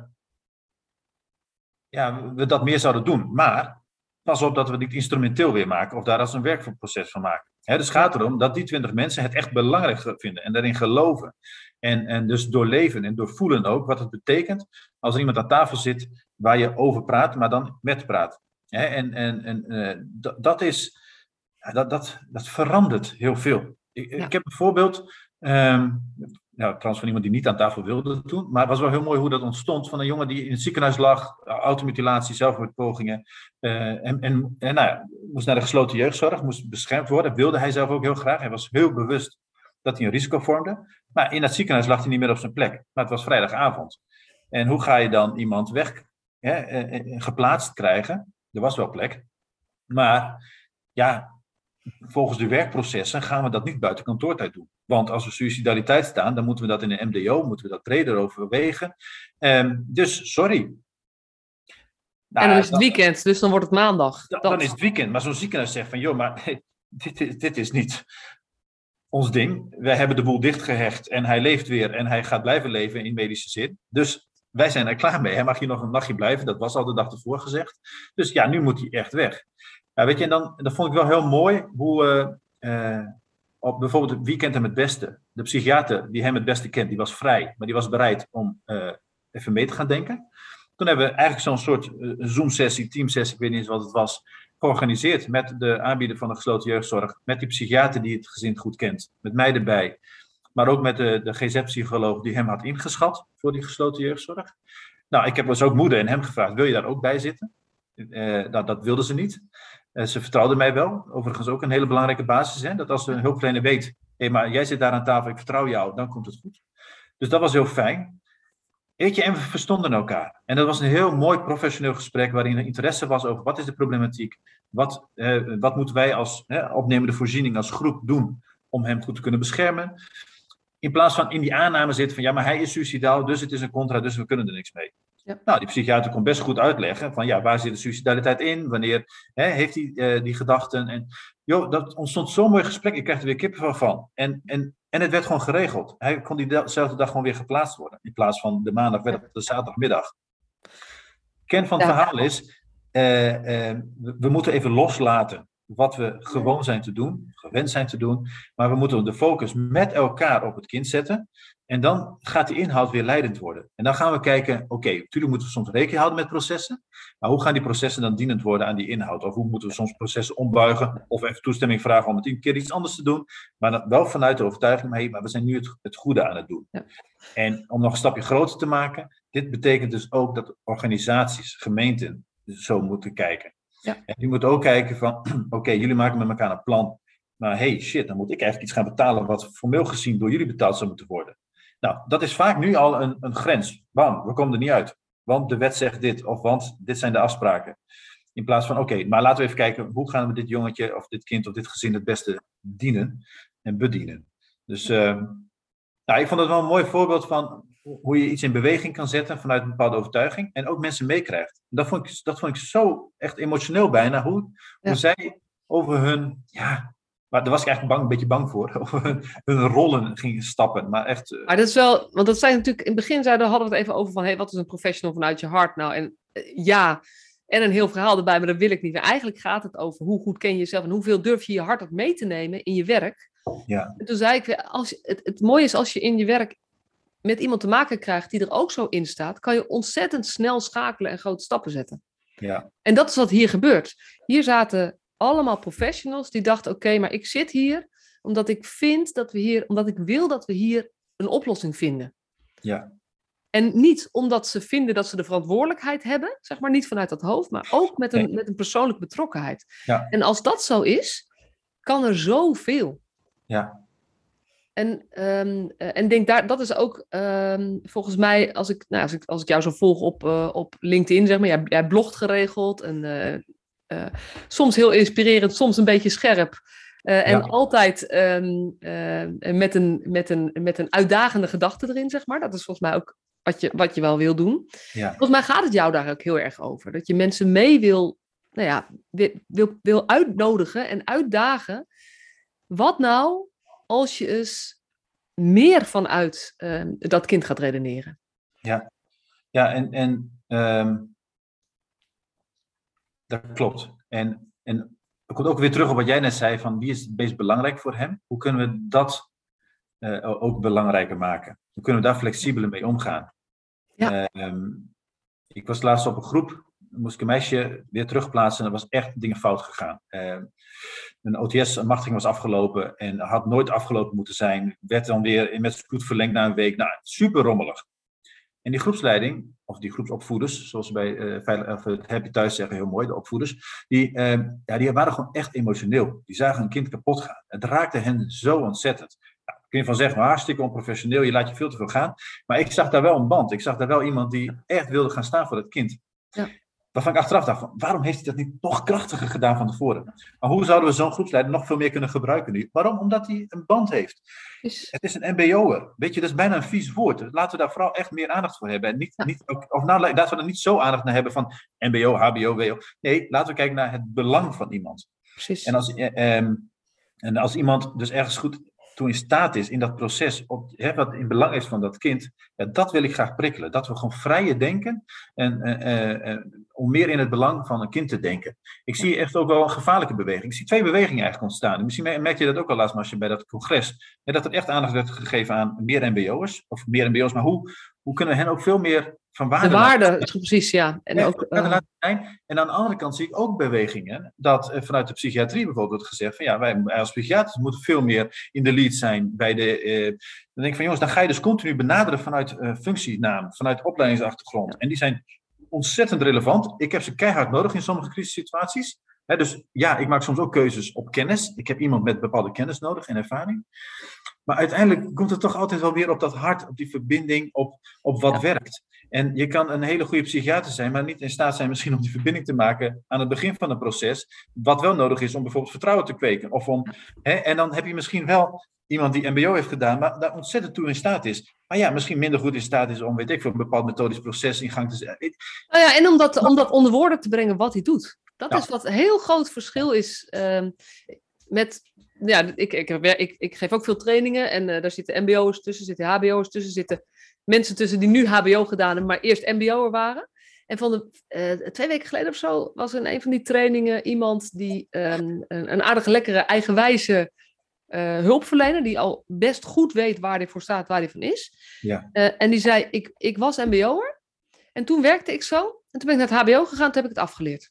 ja, we dat meer zouden doen. Maar pas op dat we dit instrumenteel weer maken of daar als een werkproces van maken. dus het gaat erom dat die twintig mensen het echt belangrijk vinden en daarin geloven. En, en dus doorleven en doorvoelen ook wat het betekent als er iemand aan tafel zit waar je over praat, maar dan met praat. en en, en uh, dat, is, dat, dat, dat verandert heel veel. Ik, ik heb een voorbeeld, um, nou, trouwens van iemand die niet aan tafel wilde doen, maar het was wel heel mooi hoe dat ontstond van een jongen die in het ziekenhuis lag, automutilatie, zelfmoordpogingen, uh, en, en, en nou ja, moest naar de gesloten jeugdzorg, moest beschermd worden, wilde hij zelf ook heel graag. Hij was heel bewust dat hij een risico vormde, maar in het ziekenhuis lag hij niet meer op zijn plek. Maar het was vrijdagavond. En hoe ga je dan iemand weg hè, eh, eh, geplaatst krijgen? Er was wel plek, maar ja, volgens de werkprocessen gaan we dat niet buiten kantoortijd doen. Want als we suicidaliteit staan, dan moeten we dat in een MDO, moeten we dat breder overwegen. Um, dus sorry. Nou, en dan is het weekend, dus dan wordt het maandag. Dan, dan is het weekend. Maar zo'n ziekenhuis zegt van, joh, maar [LAUGHS] dit, dit is niet ons ding. Wij hebben de boel dichtgehecht en hij leeft weer en hij gaat blijven leven in medische zin. Dus wij zijn er klaar mee. Hij mag hier nog een nachtje blijven, dat was al de dag ervoor gezegd. Dus ja, nu moet hij echt weg. Ja, weet je, en dan, dat vond ik wel heel mooi hoe uh, op bijvoorbeeld het weekend hem het beste, de psychiater die hem het beste kent, die was vrij, maar die was bereid om uh, even mee te gaan denken. Toen hebben we eigenlijk zo'n soort Zoom-sessie, team-sessie, ik weet niet eens wat het was, georganiseerd met de aanbieder van de gesloten jeugdzorg, met die psychiater die het gezin goed kent, met mij erbij, maar ook met de, de GZ-psycholoog die hem had ingeschat voor die gesloten jeugdzorg. Nou, ik heb dus ook moeder en hem gevraagd, wil je daar ook bij zitten? Uh, nou, dat wilden ze niet. Uh, ze vertrouwden mij wel. Overigens ook een hele belangrijke basis. Hè? Dat als een hulpverlener weet, hé, hey, maar jij zit daar aan tafel, ik vertrouw jou, dan komt het goed. Dus dat was heel fijn. Weet je, en we verstonden elkaar. En dat was een heel mooi professioneel gesprek waarin er interesse was over wat is de problematiek, wat, eh, wat moeten wij als eh, opnemende voorziening, als groep doen om hem goed te kunnen beschermen. In plaats van in die aanname zitten van ja, maar hij is suicidaal, dus het is een contra, dus we kunnen er niks mee. Ja. Nou, die psychiater kon best goed uitleggen van ja, waar zit de suicidaliteit in? Wanneer hè, heeft hij uh, die gedachten? En joh, dat ontstond zo'n mooi gesprek. Ik kreeg er weer kippen van. En, en, en het werd gewoon geregeld. Hij kon diezelfde dag gewoon weer geplaatst worden. In plaats van de maandag werd het de zaterdagmiddag. Kern van het verhaal is, uh, uh, we, we moeten even loslaten wat we gewoon zijn te doen, gewend zijn te doen. Maar we moeten de focus met elkaar op het kind zetten. En dan gaat die inhoud weer leidend worden. En dan gaan we kijken, oké, natuurlijk moeten we soms rekening houden met processen. Maar hoe gaan die processen dan dienend worden aan die inhoud? Of hoe moeten we soms processen ombuigen? Of even toestemming vragen om het een keer iets anders te doen. Maar dan wel vanuit de overtuiging, maar, hey, maar we zijn nu het, het goede aan het doen. Ja. En om nog een stapje groter te maken, dit betekent dus ook dat organisaties, gemeenten zo moeten kijken. Ja. En die moeten ook kijken van, [CLEARS THROAT] oké, jullie maken met elkaar een plan. Maar hey, shit, dan moet ik eigenlijk iets gaan betalen wat formeel gezien door jullie betaald zou moeten worden. Nou, dat is vaak nu al een, een grens. Bam, we komen er niet uit. Want de wet zegt dit, of want dit zijn de afspraken. In plaats van, oké, maar laten we even kijken, hoe gaan we dit jongetje of dit kind of dit gezin het beste dienen en bedienen. Dus uh, nou, ik vond het wel een mooi voorbeeld van hoe je iets in beweging kan zetten vanuit een bepaalde overtuiging en ook mensen meekrijgt. Dat vond ik, dat vond ik zo echt emotioneel bijna, hoe, hoe zij over hun, ja, maar daar was ik eigenlijk bang, een beetje bang voor, [LAUGHS] over hun, rollen gingen stappen. Maar echt. Uh... Maar dat is wel, want dat zijn natuurlijk, in het begin zeiden, hadden we het even over van, hey, wat is een professional vanuit je hart nou? En uh, ja, en een heel verhaal erbij, maar dat wil ik niet. En eigenlijk gaat het over hoe goed ken je jezelf en hoeveel durf je je hart ook mee te nemen in je werk. Ja. En toen zei ik, als, het, het mooie is als je in je werk met iemand te maken krijgt die er ook zo in staat, kan je ontzettend snel schakelen en grote stappen zetten. Ja. En dat is wat hier gebeurt. Hier zaten allemaal professionals die dachten: oké, maar ik zit hier omdat ik vind dat we hier, omdat ik wil dat we hier een oplossing vinden. Ja. En niet omdat ze vinden dat ze de verantwoordelijkheid hebben, zeg maar niet vanuit dat hoofd, maar ook met een, met een persoonlijke betrokkenheid. Ja. En als dat zo is, kan er zoveel. Ja. En, um, en denk daar, dat is ook um, volgens mij, als ik, nou, als, ik, als ik jou zo volg op, uh, op LinkedIn, zeg maar, jij, jij blogt geregeld en uh, uh, soms heel inspirerend, soms een beetje scherp. en ja. altijd um, met, een, met, een, met een uitdagende gedachte erin, zeg maar. Dat is volgens mij ook wat je, wat je wel wil doen. Ja. Volgens mij gaat het jou daar ook heel erg over. Dat je mensen mee wil, nou ja, wil, wil uitnodigen en uitdagen. Wat nou als je eens meer vanuit uh, dat kind gaat redeneren. Ja, ja en, en um, dat klopt. En, en komt ook weer terug op wat jij net zei: van wie is het meest belangrijk voor hem? Hoe kunnen we dat ook belangrijker maken? Hoe kunnen we daar flexibeler mee omgaan? Ja. Ehm, ik was laatst op een groep, moest ik een meisje weer terugplaatsen en er was echt dingen fout gegaan. Ehm, een OTS-machtiging was afgelopen en had nooit afgelopen moeten zijn. Werd dan weer met spoed verlengd na een week. Nou, super rommelig. En die groepsleiding, of die groepsopvoeders, zoals ze bij uh, het Happy Thuis zeggen, heel mooi, de opvoeders, die, uh, ja, die waren gewoon echt emotioneel. Die zagen een kind kapot gaan. Het raakte hen zo ontzettend. Nou, kun je van zeggen, hartstikke onprofessioneel, je laat je veel te veel gaan. Maar ik zag daar wel een band. Ik zag daar wel iemand die echt wilde gaan staan voor het kind. Ja. Waarvan ik achteraf dacht, van, waarom heeft hij dat niet nog krachtiger gedaan van tevoren? Maar hoe zouden we zo'n groepsleider nog veel meer kunnen gebruiken nu? Waarom? Omdat hij een band heeft. Het is een mbo'er. Weet je, dat is bijna een vies woord. Laten we daar vooral echt meer aandacht voor hebben. En niet, niet, of nou, laten we er niet zo aandacht naar hebben van mbo, hbo, wo. Nee, laten we kijken naar het belang van iemand. Precies. En als, eh, ehm, en als iemand dus ergens goed in staat is in dat proces, op, hè, wat in belang is van dat kind, dat wil ik graag prikkelen. Dat we gewoon vrije denken en uh, uh, om meer in het belang van een kind te denken. Ik zie echt ook wel een gevaarlijke beweging. Ik zie twee bewegingen eigenlijk ontstaan. Misschien merk je dat ook al laatst als je bij dat congres, hè, dat er echt aandacht werd gegeven aan meer MBO'ers, of meer MBO's, maar hoe, hoe kunnen we hen ook veel meer van waarde. De waarde, precies, ja. En, ook, uh... en aan de andere kant zie ik ook bewegingen dat uh, vanuit de psychiatrie bijvoorbeeld wordt gezegd van ja, wij als psychiaters moeten veel meer in de lead zijn bij de. Uh, dan denk ik van jongens, dan ga je dus continu benaderen vanuit functienaam, vanuit opleidingsachtergrond. En die zijn ontzettend relevant. Ik heb ze keihard nodig in sommige crisissituaties. He, dus ja, ik maak soms ook keuzes op kennis. Ik heb iemand met bepaalde kennis nodig en ervaring. Maar uiteindelijk komt het toch altijd wel weer op dat hart, op die verbinding, op, op wat werkt. En je kan een hele goede psychiater zijn, maar niet in staat zijn misschien om die verbinding te maken aan het begin van een proces. Wat wel nodig is om bijvoorbeeld vertrouwen te kweken. Of om, hè, en dan heb je misschien wel iemand die MBO heeft gedaan, maar daar ontzettend toe in staat is. Maar ja, misschien minder goed in staat is om, weet ik, voor een bepaald methodisch proces in gang te zetten. Nou ja, en om dat, om dat onder woorden te brengen wat hij doet. Dat is wat een heel groot verschil is uh, met. Ja, ik, ik, ik, ik, geef ook veel trainingen en uh, daar zitten MBO's tussen, zitten HBO's tussen, zitten mensen tussen die nu HBO gedaan hebben, maar eerst MBO'er waren. En van de, uh, twee weken geleden of zo was in een van die trainingen iemand die um, een, een aardige, lekkere, eigenwijze uh, hulpverlener, die al best goed weet waar hij voor staat, waar hij van is. Ja. Uh, en die zei, ik, ik was MBO'er en toen werkte ik zo. En toen ben ik naar het HBO gegaan, toen heb ik het afgeleerd.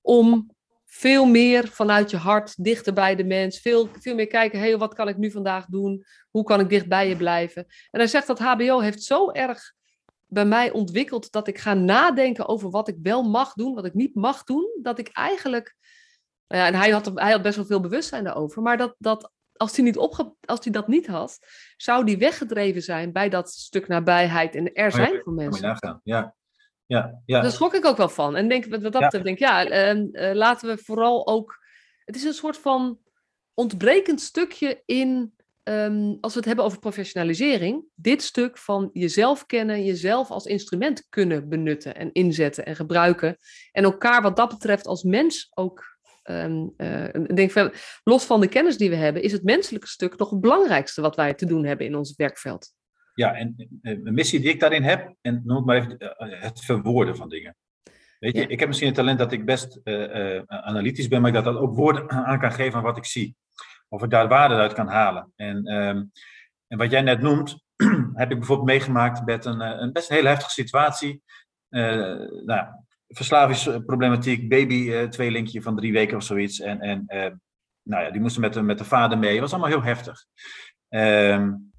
Om veel meer vanuit je hart, dichter bij de mens. Veel, veel meer kijken, hey, wat kan ik nu vandaag doen? Hoe kan ik dicht bij je blijven? En hij zegt dat HBO heeft zo erg bij mij ontwikkeld dat ik ga nadenken over wat ik wel mag doen, wat ik niet mag doen. Dat ik eigenlijk, nou ja, en hij had, hij had best wel veel bewustzijn daarover, maar dat, dat als hij, niet opge, als hij dat niet had, zou die weggedreven zijn bij dat stuk nabijheid en er zijn oh voor mensen. Ja, ja, ja. Daar schrok ik ook wel van. En denk, wat dat betreft, denk ja, uh, laten we vooral ook. Het is een soort van ontbrekend stukje in. Um, als we het hebben over professionalisering, dit stuk van jezelf kennen, jezelf als instrument kunnen benutten en inzetten en gebruiken. En elkaar wat dat betreft als mens ook. Um, uh, denk, los van de kennis die we hebben, is het menselijke stuk toch het belangrijkste wat wij te doen hebben in ons werkveld. Ja, en een missie die ik daarin heb, en noem het maar even eh, het verwoorden van dingen. Weet je, ik heb misschien het talent dat ik best uh, analytisch ben, maar dat dat ook woorden [CLEARS THROAT] aan kan geven aan wat ik zie. Of ik daar waarde uit kan halen. En, um, en wat jij net noemt, [CLEARS THROAT] heb ik bijvoorbeeld meegemaakt met een, een best een hele heftige situatie. Uh, nou, verslavingsproblematiek, baby tweelingje van drie weken of zoiets. En, en nou ja, die moesten met de, met de vader mee. Het was allemaal heel heftig. Um,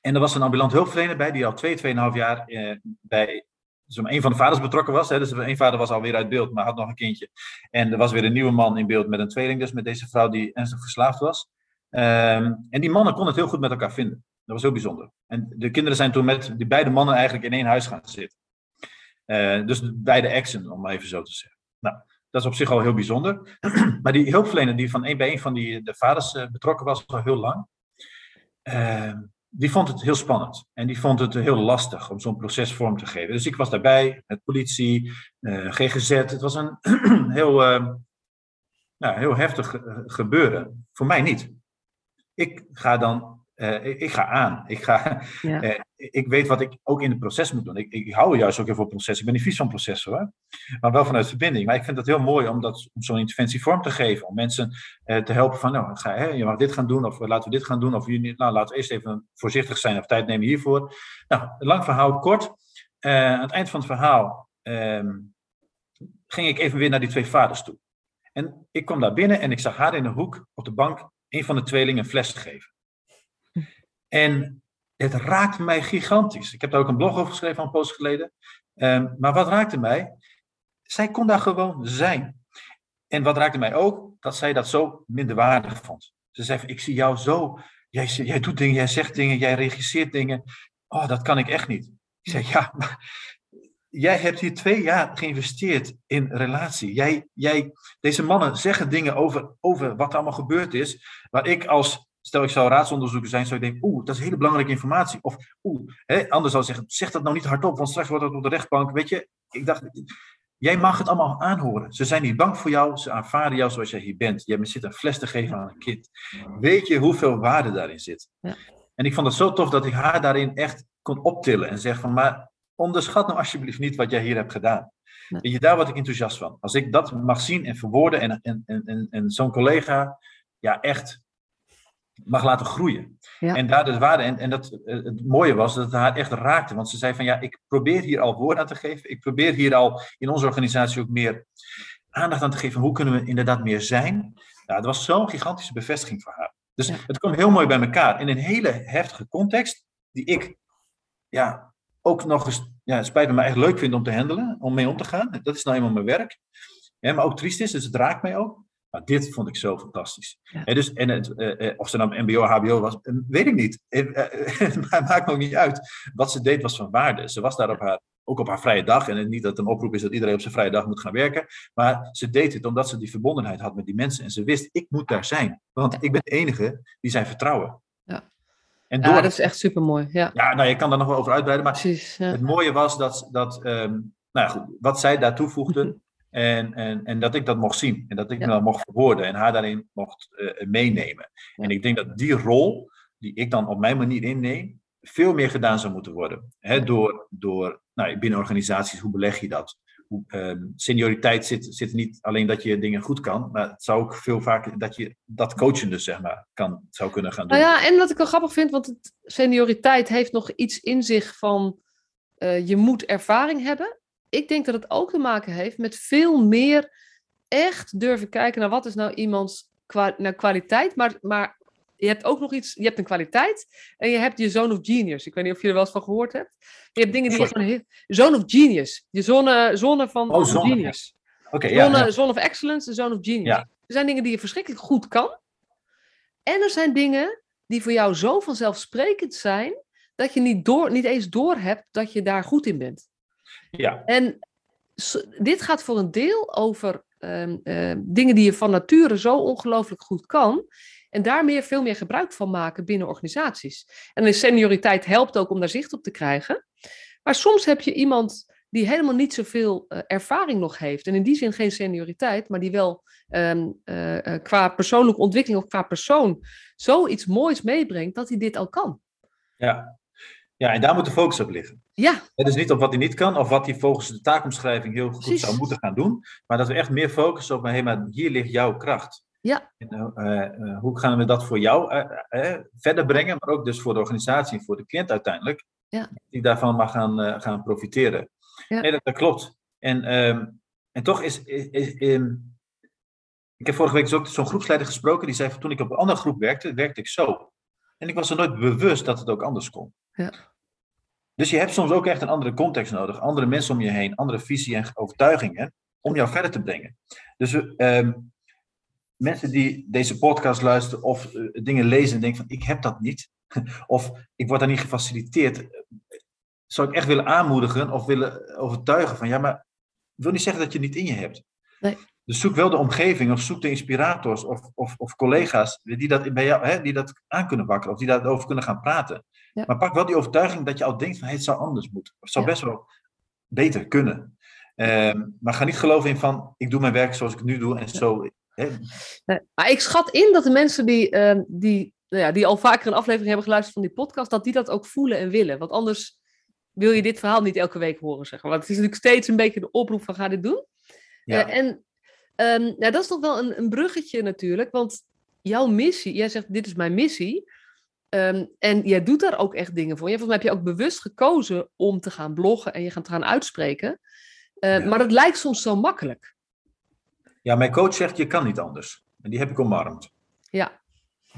en er was een ambulant hulpverlener bij, die al twee, tweeënhalf jaar eh, bij zo'n een van de vaders betrokken was. Hè. Dus een vader was alweer uit beeld, maar had nog een kindje. En er was weer een nieuwe man in beeld met een tweeling, dus met deze vrouw die ernstig verslaafd was. Um, en die mannen konden het heel goed met elkaar vinden. Dat was heel bijzonder. En de kinderen zijn toen met die beide mannen eigenlijk in één huis gaan zitten. Uh, dus beide exen, om maar even zo te zeggen. Nou, dat is op zich al heel bijzonder. [CLEARS THROAT] maar die hulpverlener die van een bij een van die, de vaders uh, betrokken was, al heel lang. Uh, die vond het heel spannend en die vond het heel lastig om zo'n proces vorm te geven. Dus ik was daarbij met politie, uh, GGZ. Het was een [CLEARS THROAT] heel, uh, nou, heel heftig gebeuren. Voor mij niet. Ik ga dan uh, ik, ga aan. Ik, ga, [LAUGHS] uh, ik weet wat ik ook in het proces moet doen. Ik, ik hou juist ook heel veel proces. Ik ben niet vies van processen hoor. Maar wel vanuit verbinding. Maar ik vind het heel mooi om, dat, om zo'n interventie vorm te geven. Om mensen uh, te helpen van, nou, ga, hè, je mag dit gaan doen. Of laten we dit gaan doen. Of nou, laten we eerst even voorzichtig zijn of tijd nemen hiervoor. Nou, lang verhaal kort. aan het eind van het verhaal um, ging ik even weer naar die twee vaders toe. En ik kwam daar binnen en ik zag haar in een hoek op de bank een van de tweelingen een fles geven. En het raakte mij gigantisch. Ik heb daar ook een blog over geschreven een post geleden. Um, maar wat raakte mij? Zij kon daar gewoon zijn. En wat raakte mij ook? Dat zij dat zo minderwaardig vond. Ze zei: Ik zie jou zo. Jij, jij doet dingen, jij zegt dingen, jij regisseert dingen. Oh, dat kan ik echt niet. Ik zei: Ja, maar jij hebt hier twee jaar geïnvesteerd in relatie. Jij, jij, deze mannen zeggen dingen over, over wat er allemaal gebeurd is, waar ik als, stel ik zou raadsonderzoeker zijn, zou ik denken, oeh, dat is hele belangrijke informatie. Of, oeh, anders zou zeggen, zeg dat nou niet hardop, want straks wordt het op de rechtbank. Weet je, ik dacht, jij mag het allemaal aanhoren. Ze zijn niet bang voor jou, ze aanvaarden jou zoals jij hier bent. Jij zit een fles te geven aan een kind. Weet je hoeveel waarde daarin zit? Ja. En ik vond het zo tof dat ik haar daarin echt kon optillen en zeg van, maar onderschat nou alsjeblieft niet wat jij hier hebt gedaan. En je, daar word ik enthousiast van. Als ik dat mag zien en verwoorden en, en, en, en zo'n collega ja, echt mag laten groeien. En daar de waarde, en, en dat, eh, het mooie was dat het haar echt raakte. Want ze zei van ja, ik probeer hier al woord aan te geven. Ik probeer hier al in onze organisatie ook meer aandacht aan te geven. Hoe kunnen we inderdaad meer zijn? Nou, dat was zo'n gigantische bevestiging voor haar. Dus het kwam heel mooi bij elkaar. In een hele heftige context, die ik ja, ook nog eens, ja, spijt me, echt leuk vind om te handelen, om mee om te gaan. Dat is nou eenmaal mijn werk. Ja, maar ook triest is, dus het raakt mij ook. Maar dit vond ik zo fantastisch. Ja. dus, en het, uh, of ze nou MBO, HBO was, weet ik niet. [LAUGHS] Het maakt me ook niet uit. Wat ze deed was van waarde. Ze was daar op haar, ook op haar vrije dag. En niet dat het een oproep is dat iedereen op zijn vrije dag moet gaan werken. Maar ze deed het omdat ze die verbondenheid had met die mensen. En ze wist, ik moet daar zijn. Want ik ben de enige die zij vertrouwen. En door... Ja, dat is echt super mooi. Ja. ja, nou, je kan daar nog wel over uitbreiden. Maar Precies, ja. het mooie was dat, dat um, nou ja, goed, wat zij daar toevoegde. En, en, en dat ik dat mocht zien. En dat ik ja. dat mocht verwoorden. En haar daarin mocht uh, meenemen. En ik denk dat die rol, die ik dan op mijn manier inneem, veel meer gedaan zou moeten worden. Hè, door, door nou, binnen organisaties, hoe beleg je dat? Ehm, senioriteit zit, zit niet alleen dat je dingen goed kan, maar het zou ook veel vaker dat je dat coachende, zeg maar, kan, zou kunnen gaan doen. Nou ja, en wat ik wel grappig vind, want het, senioriteit heeft nog iets in zich van uh, je moet ervaring hebben. Ik denk dat het ook te maken heeft met veel meer echt durven kijken naar wat is nou iemands kwa naar kwaliteit, maar, maar je hebt ook nog iets, je hebt een kwaliteit en je hebt je zone of genius. Ik weet niet of je er wel eens van gehoord hebt. Je hebt dingen die je gewoon heel... Zone of genius. Je zone, zone van oh, zone, genius. Oké, zone, ja, zone of excellence en zone of genius. Er zijn dingen die je verschrikkelijk goed kan. En er zijn dingen die voor jou zo vanzelfsprekend zijn, dat je niet, door, niet eens doorhebt dat je daar goed in bent. Ja. En dit gaat voor een deel over um, uh, dingen die je van nature zo ongelooflijk goed kan. En daar meer, veel meer gebruik van maken binnen organisaties. En de senioriteit helpt ook om daar zicht op te krijgen. Maar soms heb je iemand die helemaal niet zoveel uh, ervaring nog heeft. En in die zin geen senioriteit, maar die wel um, uh, qua persoonlijke ontwikkeling of qua persoon zoiets moois meebrengt dat hij dit al kan. Ja. Ja, en daar moet de focus op liggen. Ja. Het is niet op wat hij niet kan of wat hij volgens de taakomschrijving heel goed zou moeten gaan doen. Maar dat we echt meer focussen op, hey, maar hier ligt jouw kracht. Ja. En, uh, hoe gaan we dat voor jou uh, verder brengen, maar ook dus voor de organisatie en voor de cliënt uiteindelijk, ja. die daarvan mag gaan, gaan profiteren. Ja. Nee, dat, dat, klopt. En, ehm, en toch is, is, is um, ik heb vorige week dus ook zo'n groepsleider gesproken, die zei van toen ik op een andere groep werkte, werkte ik zo. En ik was er nooit bewust dat het ook anders kon. Ja. Dus je hebt soms ook echt een andere context nodig, andere mensen om je heen, andere visie en overtuigingen, om jou verder te brengen. Dus um, mensen die deze podcast luisteren of uh, dingen lezen en denken van ik heb dat niet, [LAUGHS] of ik word daar niet gefaciliteerd, zou ik echt willen aanmoedigen of willen overtuigen van ja, maar ik wil niet zeggen dat je het niet in je hebt. Nee. Dus zoek wel de omgeving of zoek de inspirators of, of, of collega's die dat, bij jou, hè, die dat aan kunnen wakkeren of die daarover kunnen gaan praten. Ja. Maar pak wel die overtuiging dat je al denkt van hey, het zou anders moeten. Het zou ja. best wel beter kunnen. Um, maar ga niet geloven in van ik doe mijn werk zoals ik het nu doe en zo maar ik schat in dat de mensen die, uh, die nou ja, die al vaker een aflevering hebben geluisterd van die podcast, dat die dat ook voelen en willen. Want anders wil je dit verhaal niet elke week horen, zeg maar. Want het is natuurlijk steeds een beetje de oproep van ga dit doen. Ja. Uh, en um, nou, dat is toch wel een, een bruggetje natuurlijk, want jouw missie, jij zegt dit is mijn missie. Um, en jij doet daar ook echt dingen voor. Je, volgens mij heb je ook bewust gekozen om te gaan bloggen en je gaat gaan uitspreken. Uh, ja. Maar dat lijkt soms zo makkelijk. Ja, mijn coach zegt je kan niet anders. En die heb ik omarmd. Ja.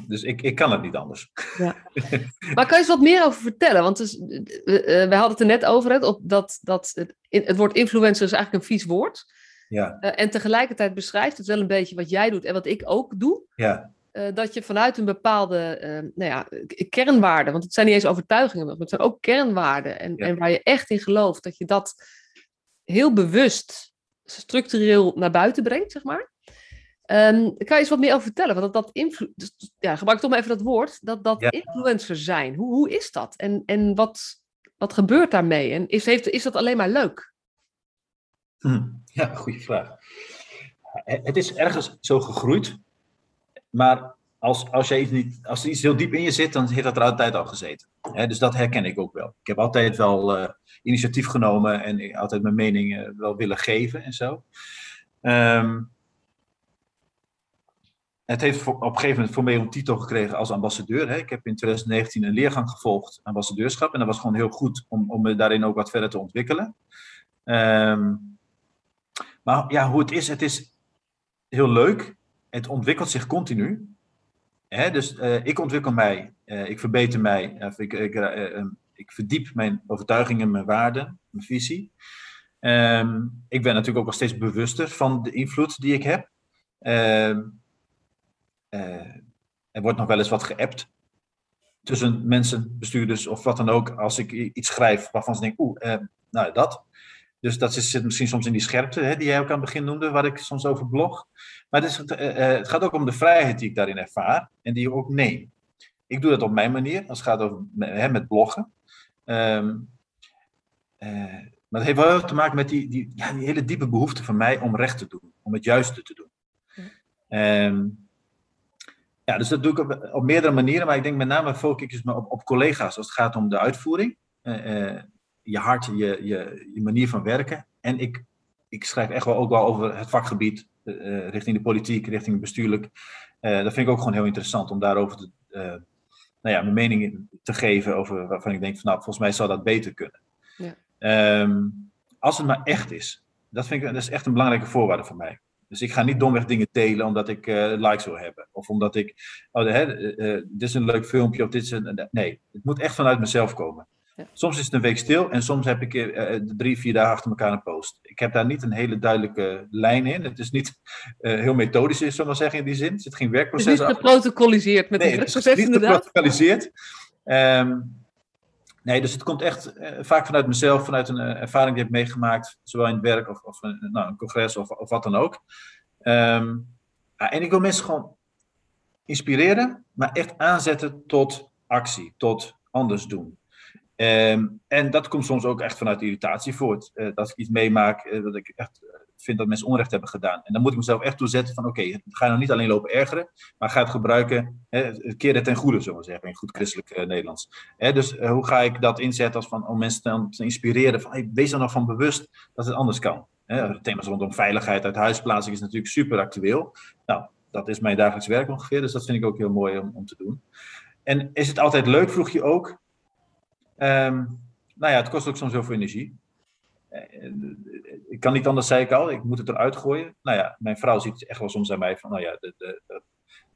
Dus ik, ik kan het niet anders. Ja. [LAUGHS] Maar kan je eens wat meer over vertellen? Want dus, uh, wij hadden het er net over, het, op dat, dat het, het woord influencer is eigenlijk een vies woord. Ja. Uh, en tegelijkertijd beschrijft het wel een beetje wat jij doet en wat ik ook doe. Ja. Uh, dat je vanuit een bepaalde nou ja, kernwaarde, want het zijn niet eens overtuigingen, maar het zijn ook kernwaarden. En, ja. en waar je echt in gelooft, dat je dat heel bewust structureel naar buiten brengt, zeg maar. Um, kan je eens wat meer over vertellen? Want dat, dat influ dus, ja, gebruik toch maar even dat woord, dat, dat ja. influencer zijn. Hoe, hoe is dat? En, en wat, wat gebeurt daarmee? En is, heeft, is dat alleen maar leuk? Hm. Ja, goede vraag. Het is ergens zo gegroeid, maar als, als, je iets niet, als er iets heel diep in je zit, dan heeft dat er altijd al gezeten. Dus dat herken ik ook wel. Ik heb altijd wel uh, initiatief genomen en altijd mijn mening uh, wel willen geven en zo. Um, het heeft op een gegeven moment voor mij een titel gekregen als ambassadeur. Ik heb in 2019 een leergang gevolgd, ambassadeurschap. En dat was gewoon heel goed om, om me daarin ook wat verder te ontwikkelen. Um, maar ja, hoe het is, het is heel leuk. Het ontwikkelt zich continu. Hè, dus uh, ik ontwikkel mij, uh, ik verbeter mij, ik, ik, ik, verdiep mijn overtuigingen, mijn waarden, mijn visie. Um, ik ben natuurlijk ook nog steeds bewuster van de invloed die ik heb. Uh, er wordt nog wel eens wat geappt tussen mensen, bestuurders of wat dan ook, als ik iets schrijf waarvan ze denken, oeh, nou dat. Dus dat zit misschien soms in die scherpte hè, die jij ook aan het begin noemde, waar ik soms over blog. Maar het, is, uh, het gaat ook om de vrijheid die ik daarin ervaar en die ik ook neem. Ik doe dat op mijn manier, als het gaat over hè, met bloggen. Um, maar het heeft wel te maken met die, die, ja, die hele diepe behoefte van mij om recht te doen, om het juiste te doen. Ja. Um, ja, dus dat doe ik op, op, meerdere manieren, maar ik denk met name focus ik me op, op collega's als het gaat om de uitvoering. Uh, je hart, je, je, je, manier van werken. En ik, ik schrijf echt wel ook wel over het vakgebied, uh, richting de politiek, richting het bestuurlijk. dat vind ik ook gewoon heel interessant om daarover te, nou ja, mijn mening te geven over waarvan ik denk van nou, volgens mij zou dat beter kunnen. Ja. Um, als het maar echt is. Dat, vind ik, dat is echt een belangrijke voorwaarde voor mij. Dus ik ga niet domweg dingen delen omdat ik likes wil hebben. Of omdat ik, oh, hè, dit is een leuk filmpje of dit is een... Nee, het moet echt vanuit mezelf komen. Ja. Soms is het een week stil en soms heb ik uh, drie, vier dagen achter elkaar een post. Ik heb daar niet een hele duidelijke lijn in. Het is niet heel methodisch, zullen we maar zeggen, in die zin. Er zit geen werkproces Het is niet geprotocoliseerd met nee, werkproces, het is niet geprotocoliseerd. Um, Nee, dus het komt echt uh, vaak vanuit mezelf, vanuit een ervaring die ik heb meegemaakt, zowel in het werk of, of een, nou, een congres of, of wat dan ook. Um, ja, en ik wil mensen gewoon inspireren, maar echt aanzetten tot actie, tot anders doen. Um, en dat komt soms ook echt vanuit irritatie voort. Uh, dat ik iets meemaak dat ik echt vind dat mensen onrecht hebben gedaan. En dan moet ik mezelf echt toezetten van oké, okay, ga nou niet alleen lopen ergeren, maar ga het gebruiken, hè, keer het ten goede, zullen we zeggen, in goed christelijk Nederlands. Dus hoe ga ik dat inzetten als van, om mensen te, te inspireren van hey, wees er nog van bewust dat het anders kan. Hè, thema's rondom veiligheid uit huisplaatsing is natuurlijk super actueel. Nou, dat is mijn dagelijks werk ongeveer, dus dat vind ik ook heel mooi om, om te doen. En is het altijd leuk, vroeg je ook. Um, nou ja, het kost ook soms heel veel energie ik kan niet anders, zei ik al, ik moet het eruit gooien. Nou ja, mijn vrouw ziet echt wel soms aan mij van, nou ja, de, de, er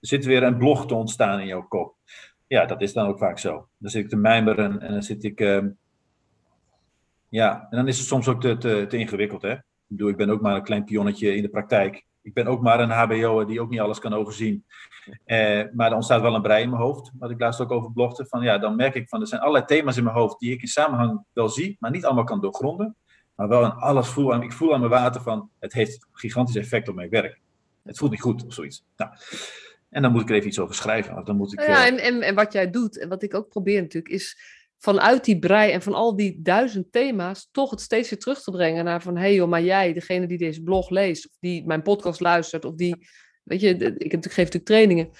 zit weer een blog te ontstaan in jouw kop. Ja, dat is dan ook vaak zo. Dan zit ik te mijmeren en dan zit ik, uh, ja, en dan is het soms ook te, te, te ingewikkeld, hè. Ik bedoel, ik ben ook maar een klein pionnetje in de praktijk. Ik ben ook maar een HBO'er die ook niet alles kan overzien. Uh, maar er ontstaat wel een brei in mijn hoofd, wat ik laatst ook over blogde. Van, ja, dan merk ik van, er zijn allerlei thema's in mijn hoofd die ik in samenhang wel zie, maar niet allemaal kan doorgronden maar wel aan alles voel. Aan, ik voel aan mijn water van, het heeft een gigantisch effect op mijn werk. Het voelt niet goed of zoiets. Nou, en dan moet ik er even iets over schrijven. Dan moet ik, ja, en, en, en wat jij doet, en wat ik ook probeer natuurlijk, is vanuit die brei en van al die duizend thema's toch het steeds weer terug te brengen naar van, hé hey joh, maar jij, degene die deze blog leest, of die mijn podcast luistert, of die weet je, ik geef natuurlijk trainingen.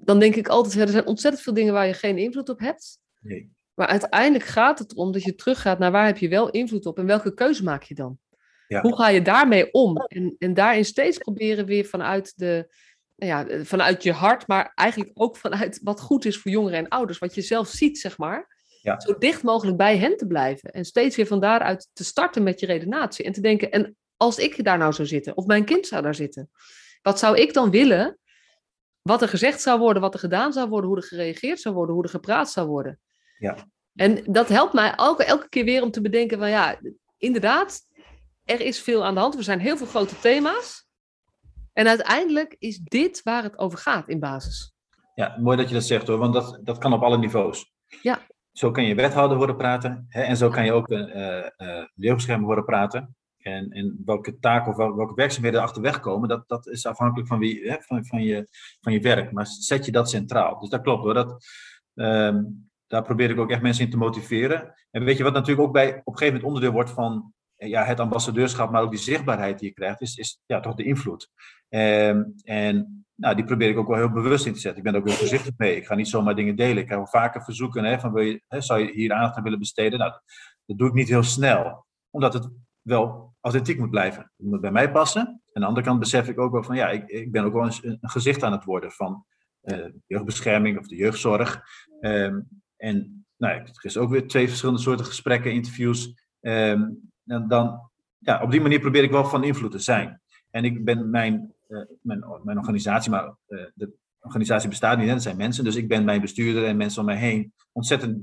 Dan denk ik altijd, er zijn ontzettend veel dingen waar je geen invloed op hebt. Nee. Maar uiteindelijk gaat het erom dat je teruggaat naar waar heb je wel invloed op en welke keuze maak je dan? Ja. Hoe ga je daarmee om? En, en daarin steeds proberen weer vanuit, de, nou ja, vanuit je hart, maar eigenlijk ook vanuit wat goed is voor jongeren en ouders, wat je zelf ziet, zeg maar. Ja. Zo dicht mogelijk bij hen te blijven. En steeds weer van daaruit te starten met je redenatie. En te denken, en als ik daar nou zou zitten, of mijn kind zou daar zitten, wat zou ik dan willen? Wat er gezegd zou worden, wat er gedaan zou worden, hoe er gereageerd zou worden, hoe er gepraat zou worden. Ja. En dat helpt mij elke, elke keer weer om te bedenken van ja, inderdaad, er is veel aan de hand. Er zijn heel veel grote thema's. En uiteindelijk is dit waar het over gaat in basis. Ja, mooi dat je dat zegt hoor, want dat, dat kan op alle niveaus. Ja. Zo kan je wethouder worden praten hè, en zo kan je ook een uh, worden praten. En, en welke taken of welke werkzaamheden achterweg komen, dat, dat is afhankelijk van, wie, hè, van, van, je, van je werk. Maar zet je dat centraal. Dus dat klopt hoor. Dat, ehm, daar probeer ik ook echt mensen in te motiveren. En weet je wat natuurlijk ook bij op een gegeven moment onderdeel wordt van ja, het ambassadeurschap, maar ook die zichtbaarheid die je krijgt, is, is ja, toch de invloed. Ehm, en nou, die probeer ik ook wel heel bewust in te zetten. Ik ben er ook heel voorzichtig mee. Ik ga niet zomaar dingen delen. Ik heb wel vaker verzoeken hè, van wil je, hè, zou je hier aandacht aan willen besteden? Nou, dat doe ik niet heel snel, omdat het wel authentiek moet blijven. Het moet bij mij passen. Aan de andere kant besef ik ook wel van ja, ik, ik ben ook wel eens een, gezicht aan het worden van uh, jeugdbescherming of de jeugdzorg. Ehm, en nou, er is ook weer twee verschillende soorten gesprekken, interviews. Um, en dan, ja, op die manier probeer ik wel van invloed te zijn. En ik ben mijn, mijn, mijn organisatie, maar uh, de organisatie bestaat niet, hè, dat zijn mensen. Dus ik ben mijn bestuurder en mensen om mij heen ontzettend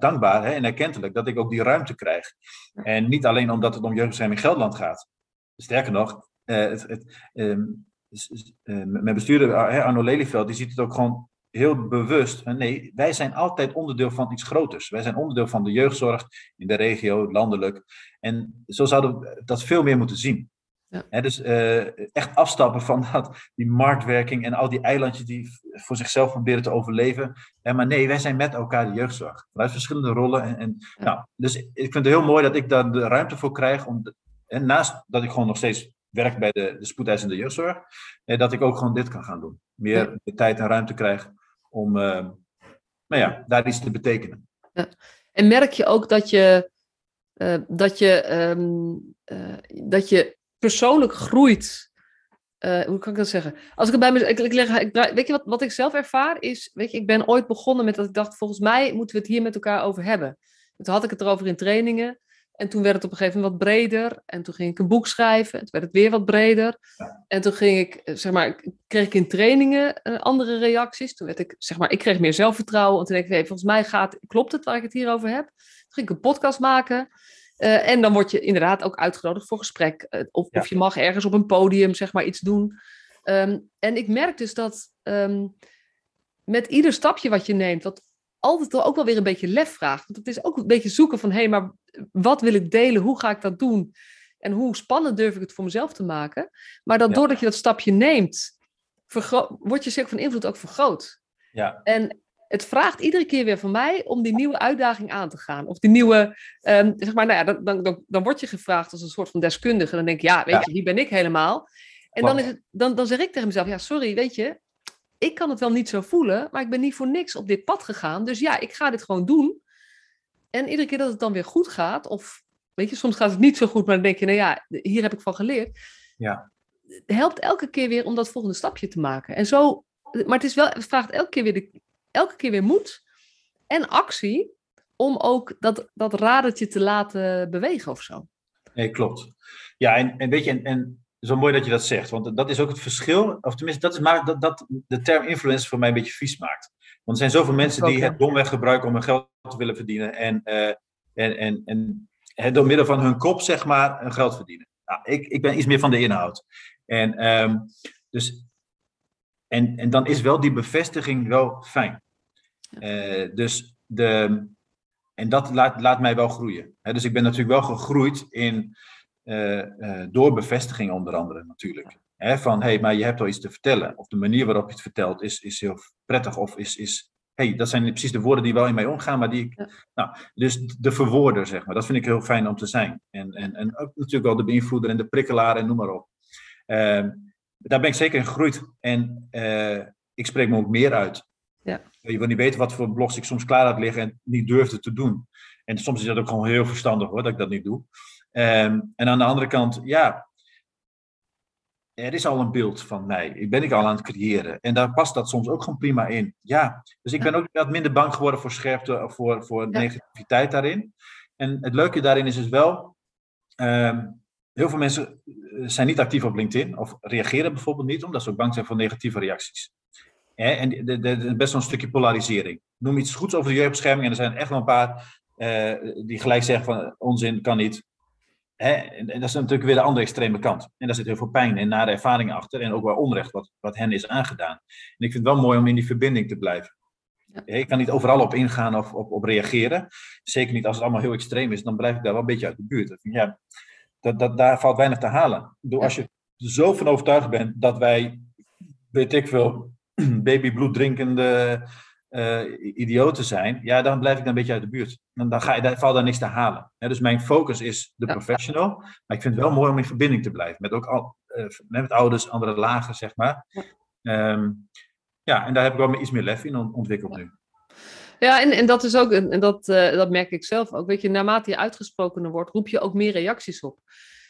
dankbaar hè, en erkentelijk dat ik ook die ruimte krijg. En niet alleen omdat het om jeugdbescherming Gelderland gaat. Sterker nog, uh, het, het, um, mijn bestuurder Arno Lelyveld, die ziet het ook gewoon heel bewust. Nee, wij zijn altijd onderdeel van iets groters. Wij zijn onderdeel van de jeugdzorg in de regio, landelijk. En zo zouden we dat veel meer moeten zien. Ja. dus uh, echt afstappen van [LAUGHS] dat, die marktwerking en al die eilandjes die voor zichzelf proberen te overleven. maar nee, wij zijn met elkaar de jeugdzorg. Vanuit verschillende rollen. En, en nou, dus ik vind het heel mooi dat ik daar de ruimte voor krijg. Om en naast dat ik gewoon nog steeds werk bij de, de spoedeisende jeugdzorg, eh, dat ik ook gewoon dit kan gaan doen. Meer ja. tijd en ruimte krijg om uh, nou ja, daar iets te betekenen. Ja. En merk je ook dat je, uh, dat je, um, uh, dat je persoonlijk groeit? hoe kan ik dat zeggen? Als ik het bij me, ik, leg, ik, weet je wat, wat ik zelf ervaar is, weet je, ik ben ooit begonnen met dat ik dacht, volgens mij moeten we het hier met elkaar over hebben. Toen had ik het erover in trainingen. En toen werd het op een gegeven moment wat breder. En toen ging ik een boek schrijven. En toen werd het weer wat breder. En toen ging ik, eh, zeg maar, kreeg ik in trainingen uh, andere reacties. Toen werd ik, zeg maar, ik kreeg meer zelfvertrouwen. En toen dacht ik, hey, volgens mij gaat, klopt het waar ik het hier over heb. Toen ging ik een podcast maken. Uh, en dan word je inderdaad ook uitgenodigd voor gesprek. Uh, of, of, je mag ergens op een podium, zeg maar, iets doen. Um, en ik merk dus dat um, met ieder stapje wat je neemt, wat altijd ook wel weer een beetje lef vraagt. Want het is ook een beetje zoeken van, hé, hey, maar wat wil ik delen? Hoe ga ik dat doen? En hoe spannend durf ik het voor mezelf te maken? Maar dat doordat je dat stapje neemt, wordt je cirkel van invloed ook vergroot. Ja. En het vraagt iedere keer weer van mij om die nieuwe uitdaging aan te gaan. Of die nieuwe, um, zeg maar, nou ja, dan, dan, dan word je gevraagd als een soort van deskundige. Dan denk je, ja, weet je, wie ben ik helemaal? En dan, is het, dan, dan zeg ik tegen mezelf, ja, sorry, weet je, ik kan het wel niet zo voelen, maar ik ben niet voor niks op dit pad gegaan. Dus ja, ik ga dit gewoon doen. En iedere keer dat het dan weer goed gaat, of weet je, soms gaat het niet zo goed, maar dan denk je, nou ja, hier heb ik van geleerd. Ja. Het helpt elke keer weer om dat volgende stapje te maken. En zo, maar het, is wel, het vraagt elke keer weer, de, elke keer weer moed en actie om ook dat, dat radertje te laten bewegen of zo. Nee, klopt. Ja, en, en weet je, en, en zo mooi dat je dat zegt, want dat is ook het verschil, of tenminste, dat is maar dat, dat de term influencer voor mij een beetje vies maakt. Want er zijn zoveel mensen die het domweg gebruiken om hun geld te willen verdienen en, uh, en, en, en het door middel van hun kop, zeg maar, hun geld verdienen. Nou, ik, ik ben iets meer van de inhoud. En, um, dus, en, en dan is wel die bevestiging wel fijn. Uh, dus de, en dat laat, laat mij wel groeien. dus ik ben natuurlijk wel gegroeid in uh, uh, door bevestiging onder andere natuurlijk. van, hé, hey, maar je hebt wel iets te vertellen. Of de manier waarop je het vertelt is, is heel prettig. Of is, is hey, dat zijn precies de woorden die wel in mij omgaan, maar die ik... Nou, dus de verwoorder, zeg maar. Dat vind ik heel fijn om te zijn. En, en, en ook natuurlijk wel de beïnvloeder en de prikkelaar en noem maar op. Uh, daar ben ik zeker in gegroeid. En ik spreek me ook meer uit. Je wil niet weten wat voor blogs ik soms klaar had liggen en niet durfde te doen. En soms is dat ook gewoon heel verstandig hoor, dat ik dat niet doe. Ehm, en aan de andere kant, ja, er is al een beeld van mij. Ik ben ik al aan het creëren. En daar past dat soms ook gewoon prima in. Ja, dus ik ben ook wat minder bang geworden voor scherpte of voor, voor negativiteit daarin. En het leuke daarin is dus wel, ehm, heel veel mensen eh, zijn niet actief op LinkedIn of reageren bijvoorbeeld niet, omdat ze ook bang zijn voor negatieve reacties. En er is best wel een stukje polarisering. Noem iets goeds over de jeugdbescherming en er zijn echt wel een paar uh, die gelijk zeggen van onzin kan niet. Hè? En, dat is natuurlijk weer de andere extreme kant. En daar zit heel veel pijn en nare ervaringen achter en ook wel onrecht wat, wat hen is aangedaan. En ik vind het wel mooi om in die verbinding te blijven. Ja. Ik kan niet overal op ingaan of op, op reageren. Zeker niet als het allemaal heel extreem is, dan blijf ik daar wel een beetje uit de buurt. Ja, dat, dat, daar valt weinig te halen. Als je er zo van overtuigd bent dat wij, weet ik veel, [CLEARS THROAT] babybloed drinkende uh, idioten zijn, ja, dan blijf ik dan een beetje uit de buurt. Dan, dan, ga je, dan valt daar niks te halen. dus mijn focus is de professional. Maar ik vind het wel mooi om in verbinding te blijven met ook al, uh, met ouders, andere lagen, zeg maar. Ja. Ehm, ja, en daar heb ik wel iets meer lef in ontwikkeld nu. Ja, en, en dat is ook, en dat, uh, dat merk ik zelf ook. Weet je, naarmate je uitgesprokener wordt, roep je ook meer reacties op.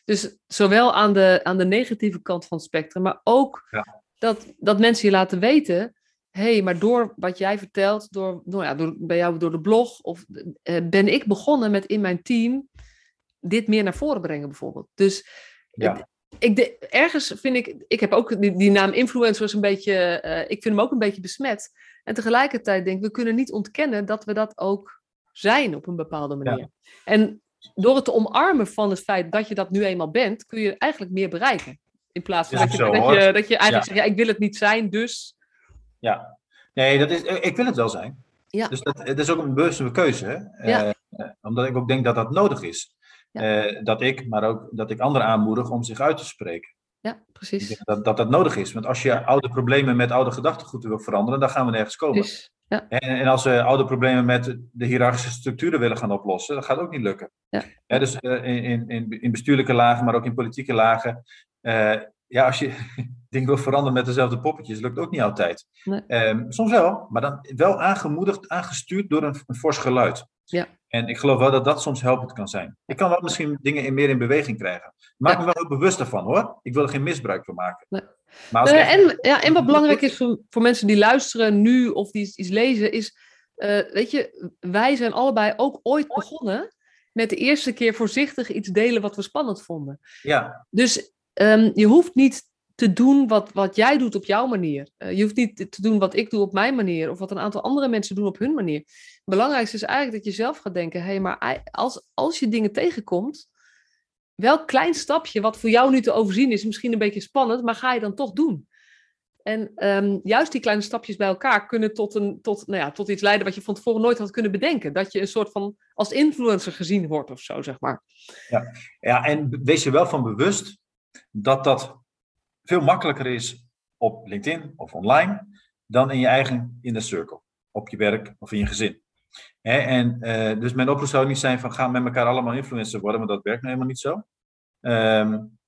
Dus zowel aan de, aan de negatieve kant van het spectrum, maar ook ja. Dat, dat mensen je laten weten hey, maar door wat jij vertelt, door, nou ja, door, bij jou door de blog, of, uh, ben ik begonnen met in mijn team dit meer naar voren brengen, bijvoorbeeld. Dus ja. ik, ergens vind ik, ik heb ook die, die naam influencers een beetje, uh, ik vind hem ook een beetje besmet. En tegelijkertijd denk ik, we kunnen niet ontkennen dat we dat ook zijn op een bepaalde manier. Ja. En door het te omarmen van het feit dat je dat nu eenmaal bent, kun je eigenlijk meer bereiken. In plaats van dat, je, dat, je, dat, je, eigenlijk zegt, ja, ik wil het niet zijn, dus ja, nee, dat is, ik wil het wel zijn. Ja. Dus dat, dat is ook een bewuste keuze. Ja. Uh, omdat ik ook denk dat dat nodig is. Ja. Uh, dat ik, maar ook dat ik anderen aanmoedig om zich uit te spreken. Ja, precies. Dat, dat dat nodig is. Want als je oude problemen met oude gedachtegoed wil veranderen, dan gaan we nergens komen. Ja. en, en, als we oude problemen met de hiërarchische structuren willen gaan oplossen, dat gaat ook niet lukken. Ja. dus uh, in, in, in bestuurlijke lagen, maar ook in politieke lagen, ja, als je [LAUGHS] dingen wil veranderen met dezelfde poppetjes, lukt ook niet altijd. Nee. Ehm, soms wel, maar dan wel aangemoedigd, aangestuurd door een, een fors geluid. Ja. En ik geloof wel dat dat soms helpend kan zijn. Ik kan wel misschien dingen in, meer in beweging krijgen. Maak me wel heel bewust ervan hoor. Ik wil er geen misbruik van maken. Nee. Maar als uh, en, ja, en wat belangrijk is voor, voor mensen die luisteren nu of die iets lezen, is, uh, weet je, wij zijn allebei ook ooit begonnen met de eerste keer voorzichtig iets delen wat we spannend vonden. Ja. Dus um, je hoeft niet te doen wat, wat jij doet op jouw manier. Uh, je hoeft niet te doen wat ik doe op mijn manier of wat een aantal andere mensen doen op hun manier. Het belangrijkste is eigenlijk dat je zelf gaat denken: hé, hey, maar als, als je dingen tegenkomt, welk klein stapje wat voor jou nu te overzien is, misschien een beetje spannend, maar ga je dan toch doen? En um, juist die kleine stapjes bij elkaar kunnen tot, een, tot, nou ja, tot iets leiden wat je van tevoren nooit had kunnen bedenken. Dat je een soort van als influencer gezien wordt of zo, zeg maar. Ja, ja en wees je wel van bewust dat dat veel makkelijker is op LinkedIn of online dan in je eigen inner circle, op je werk of in je gezin. en, uh, dus mijn oproep zou niet zijn van ga met elkaar allemaal influencer worden, want dat werkt nou helemaal niet zo. Um,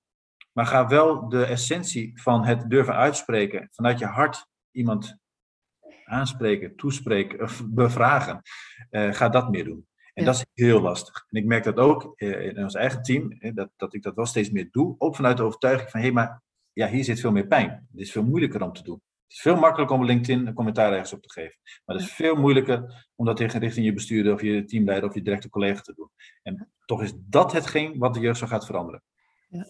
maar ga wel de essentie van het durven uitspreken, vanuit je hart iemand aanspreken, toespreken of bevragen. Uh, ga dat meer doen. En dat is heel lastig. En ik merk dat ook uh, in ons eigen team, dat, dat ik dat wel steeds meer doe. Ook vanuit de overtuiging van, hé, hey, maar ja, hier zit veel meer pijn. Het is veel moeilijker om te doen. Het is veel makkelijker om LinkedIn een commentaar ergens op te geven. Maar het is veel moeilijker om dat richting je bestuurder of je teamleider of je directe collega te doen. En toch is dat hetgeen wat de jeugd zo gaat veranderen. Ja.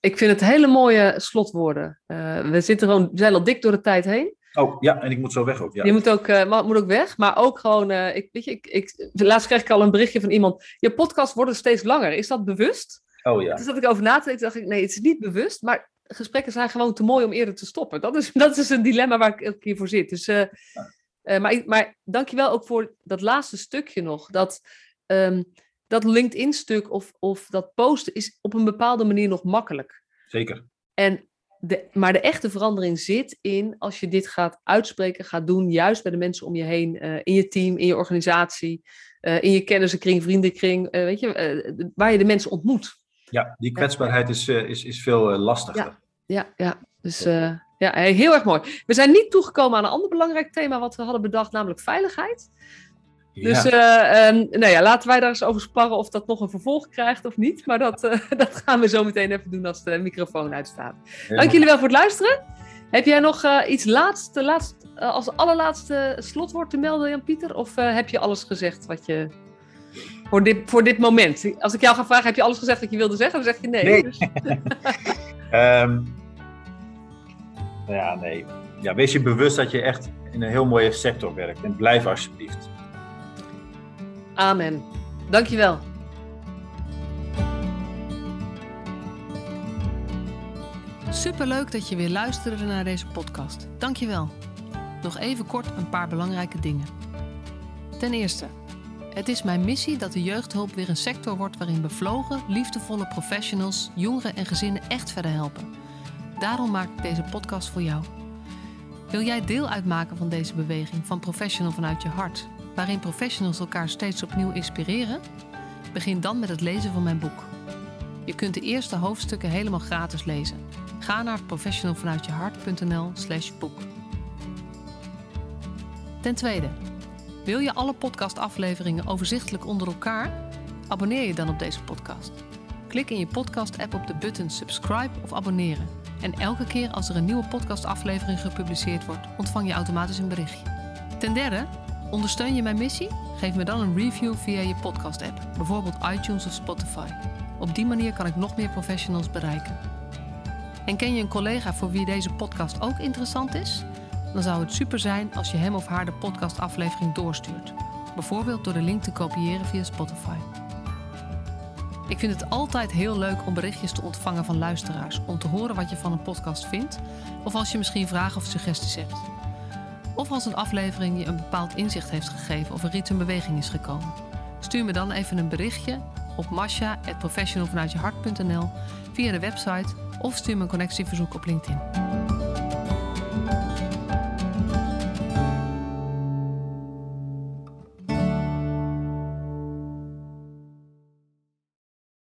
Ik vind het hele mooie slotwoorden. Uh, we zitten gewoon, we zijn al dik door de tijd heen. Oh ja, en ik moet zo weg ook. Ja. Je moet ook, uh, moet ook weg, maar ook gewoon. Uh, ik, weet je, ik, ik, laatst kreeg ik al een berichtje van iemand. Je podcast wordt steeds langer. Is dat bewust? Oh ja. Toen zat ik over na te denken. dacht ik, nee, het is niet bewust. Maar gesprekken zijn gewoon te mooi om eerder te stoppen. Dat is, [LAUGHS] dat is een dilemma waar ik elke keer voor zit. Dus, uh, uh, maar, maar dankjewel ook voor dat laatste stukje nog. Dat, um, dat LinkedIn-stuk of, of dat posten is op een bepaalde manier nog makkelijk. Zeker. En de, maar de echte verandering zit in als je dit gaat uitspreken, gaat doen, juist bij de mensen om je heen, uh, in je team, in je organisatie, in je kennissenkring, vriendenkring, weet je, waar je de mensen ontmoet. Ja, die kwetsbaarheid is, is, is veel lastiger. Ja, ja. Dus uh, ja, heel erg mooi. We zijn niet toegekomen aan een ander belangrijk thema wat we hadden bedacht, namelijk veiligheid. Dus uh, um, nou ja, laten wij daar eens over sparren of dat nog een vervolg krijgt of niet. Maar dat, uh, [LAUGHS] dat gaan we zo meteen even doen als de microfoon uitstaat. Dank jullie wel voor het luisteren. Heb jij nog uh, iets laatste, laatst, als allerlaatste slotwoord te melden, Jan-Pieter? Of heb je alles gezegd wat je voor dit, voor dit moment? Als ik jou ga vragen, heb je alles gezegd wat je wilde zeggen? Dan zeg je nee. nee. Dus. um, [LAUGHS] ja, nee. Ja, wees je bewust dat je echt in een heel mooie sector werkt. En blijf alsjeblieft. Amen. Dankjewel. Superleuk dat je weer luisterde naar deze podcast. Dankjewel. Nog even kort een paar belangrijke dingen. Ten eerste, het is mijn missie dat de jeugdhulp weer een sector wordt waarin bevlogen, liefdevolle professionals jongeren en gezinnen echt verder helpen. Daarom maak ik deze podcast voor jou. Wil jij deel uitmaken van deze beweging van Professional vanuit je hart, waarin professionals elkaar steeds opnieuw inspireren? Begin dan met het lezen van mijn boek. Je kunt de eerste hoofdstukken helemaal gratis lezen. Ga naar professionalvanuitjehart.nl/slash boek. Ten tweede, wil je alle podcastafleveringen overzichtelijk onder elkaar? Abonneer je dan op deze podcast. Klik in je podcast-app op de button subscribe of abonneren. En elke keer als er een nieuwe podcastaflevering gepubliceerd wordt, ontvang je automatisch een berichtje. Ten derde, ondersteun je mijn missie? Geef me dan een review via je podcast-app, bijvoorbeeld iTunes of Spotify. Op die manier kan ik nog meer professionals bereiken. En ken je een collega voor wie deze podcast ook interessant is? Dan zou het super zijn als je hem of haar de podcastaflevering doorstuurt. Bijvoorbeeld door de link te kopiëren via Spotify. Ik vind het altijd heel leuk om berichtjes te ontvangen van luisteraars. Om te horen wat je van een podcast vindt. Of als je misschien vragen of suggesties hebt. Of als een aflevering je een bepaald inzicht heeft gegeven of er iets in beweging is gekomen. Stuur me dan even een berichtje op masha.professionalvanuitjehart.nl via de website of stuur me een connectieverzoek op LinkedIn.